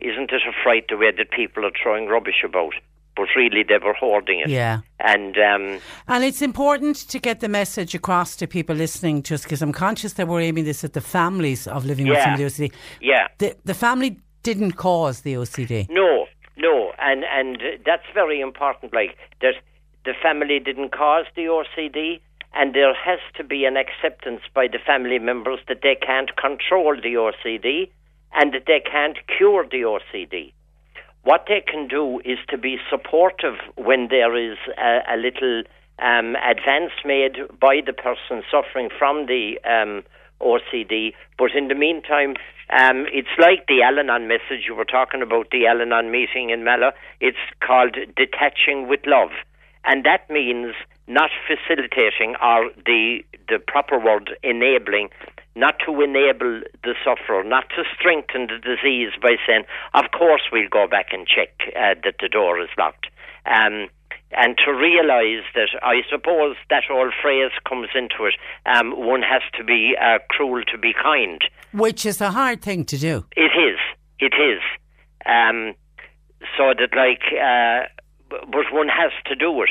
"Isn't it a fright the way that people are throwing rubbish about?" But really, they were hoarding it. Yeah. And um, And it's important to get the message across to people listening, just because I'm conscious that we're aiming this at the families of living with Yeah. with OCD. yeah, The, the family didn't cause the OCD. No, no, and and that's very important. Like that, the family didn't cause the OCD, and there has to be an acceptance by the family members that they can't control the OCD, and that they can't cure the OCD. What they can do is to be supportive when there is a, a little um, advance made by the person suffering from the um, OCD. But in the meantime, um, it's like the Al Anon message you were talking about, the Al Anon meeting in Mallow. It's called detaching with love. And that means not facilitating or the, the proper word, enabling, not to enable the sufferer, not to strengthen the disease by saying, of course we'll go back and check uh, that the door is locked. Um, and to realise that I suppose that old phrase comes into it, um, one has to be uh, cruel to be kind. Which is a hard thing to do. It is. It is. Um, so that, like, uh, but one has to do it.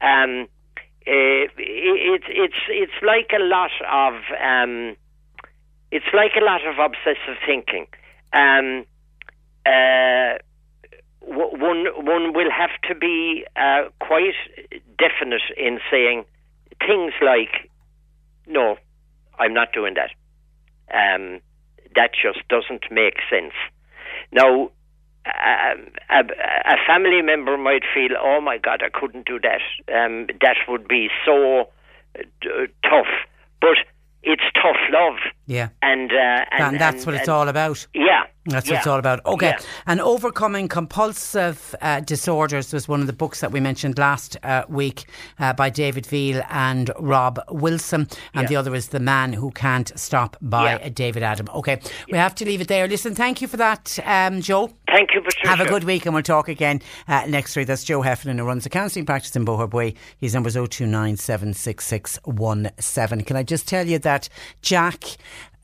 Um, uh, it, it's it's like a lot of um, it's like a lot of obsessive thinking. Um, uh, one one will have to be uh, quite definite in saying things like, "No, I'm not doing that." Um, that just doesn't make sense. Now, a, a, a family member might feel, "Oh my God, I couldn't do that. Um, that would be so uh, tough," but it's tough love, Yeah. and uh, and, And, that's and- what it's all about. Yeah, That's yeah. what it's all about. Okay. Yeah. And Overcoming Compulsive uh, Disorders was one of the books that we mentioned last uh, week uh, by David Veale and Rob Willson. And the other is The Man Who Can't Stop by David Adam. Okay. We have to leave it there. Listen, thank you for that, um, Joe. Thank you, Patricia. Have a good week and we'll talk again uh, next week. That's Joe Heffernan who runs a counselling practice in Boherbue. His number is 02976617. Can I just tell you that Jack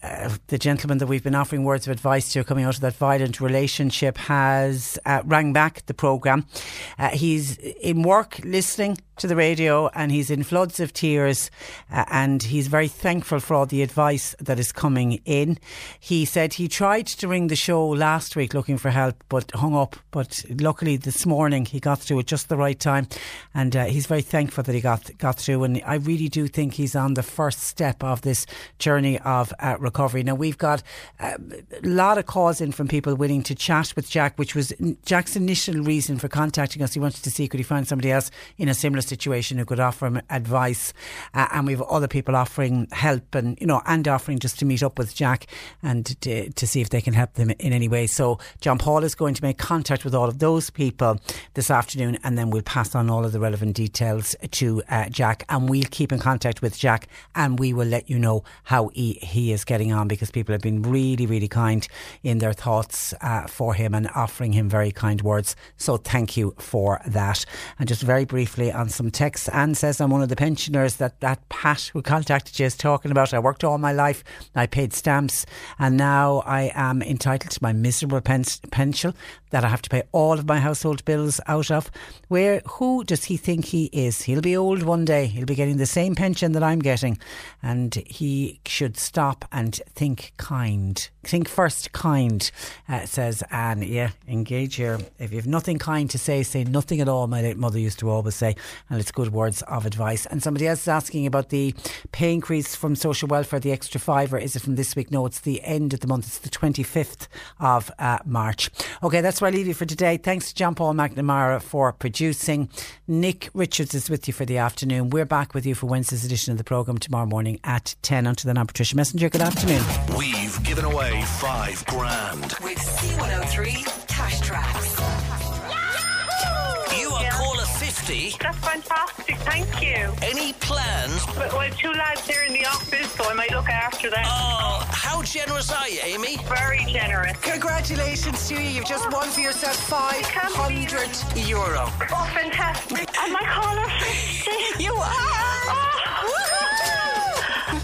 uh, the gentleman that we've been offering words of advice to coming out of that violent relationship has uh, rang back the programme. Uh, he's in work listening to the radio and he's in floods of tears uh, and he's very thankful for all the advice that is coming in. He said he tried to ring the show last week looking for help but hung up. But luckily this morning he got through at just the right time and uh, he's very thankful that he got got through. And I really do think he's on the first step of this journey of uh, recovery. Now we've got a lot of calls in from people willing to chat with Jack, which was Jack's initial reason for contacting us. He wanted to see could he find somebody else in a similar situation who could offer him advice, uh, and we've other people offering help and you know and offering just to meet up with Jack and to, to see if they can help them in any way. So John Paul is going to make contact with all of those people this afternoon, and then we'll pass on all of the relevant details to uh, Jack, and we'll keep in contact with Jack, and we will let you know how he, he is getting on because people have been really, really kind in their thoughts uh, for him and offering him very kind words. So thank you for that. And just very briefly on some texts, Anne says I'm one of the pensioners that that Pat who contacted you is talking about. I worked all my life, I paid stamps, and now I am entitled to my miserable pens- pension that I have to pay all of my household bills out of. Where who does he think he is? He'll be old one day. He'll be getting the same pension that I'm getting, and he should stop and think kind. Think first, kind, uh, says Anne. Yeah, engage here. If you have nothing kind to say, say nothing at all. My late mother used to always say, and it's good words of advice. And somebody else is asking about the pay increase from social welfare, the extra fiver. Is it from this week? No, it's the end of the month. It's the 25th of uh, March. Okay, that's where I leave you for today. Thanks to John Paul McNamara for producing. Nick Richards is with you for the afternoon. We're back with you for Wednesday's edition of the programme tomorrow morning at 10. Until then, I'm Patricia Messinger. Good afternoon. We've given away five grand. With C103 Cash Traps. You 50. That's fantastic, thank you. Any plans? But, well, two lads here in the office, so I might look after them. Oh, how How generous are you, Amy? Very generous. Congratulations to you. You've just won for yourself 500 euro. Oh, fantastic. Am I caller 50? You are. Oh.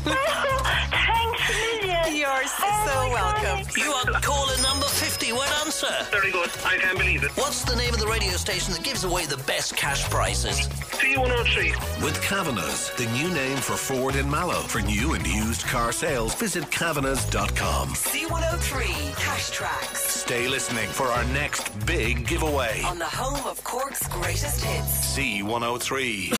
Thanks a million. You're Oh so my God, welcome. You are caller number 50. Well done, sir. Very good. I can't believe it. What's the name of the radio station that gives away the best cash prizes? C103. With Kavanagh's, the new name for Ford in Mallow. For new and used car sales, visit Kavanagh's.com. C103 Cash Tracks Stay listening for our next big giveaway. on the home of Cork's greatest hits. C103.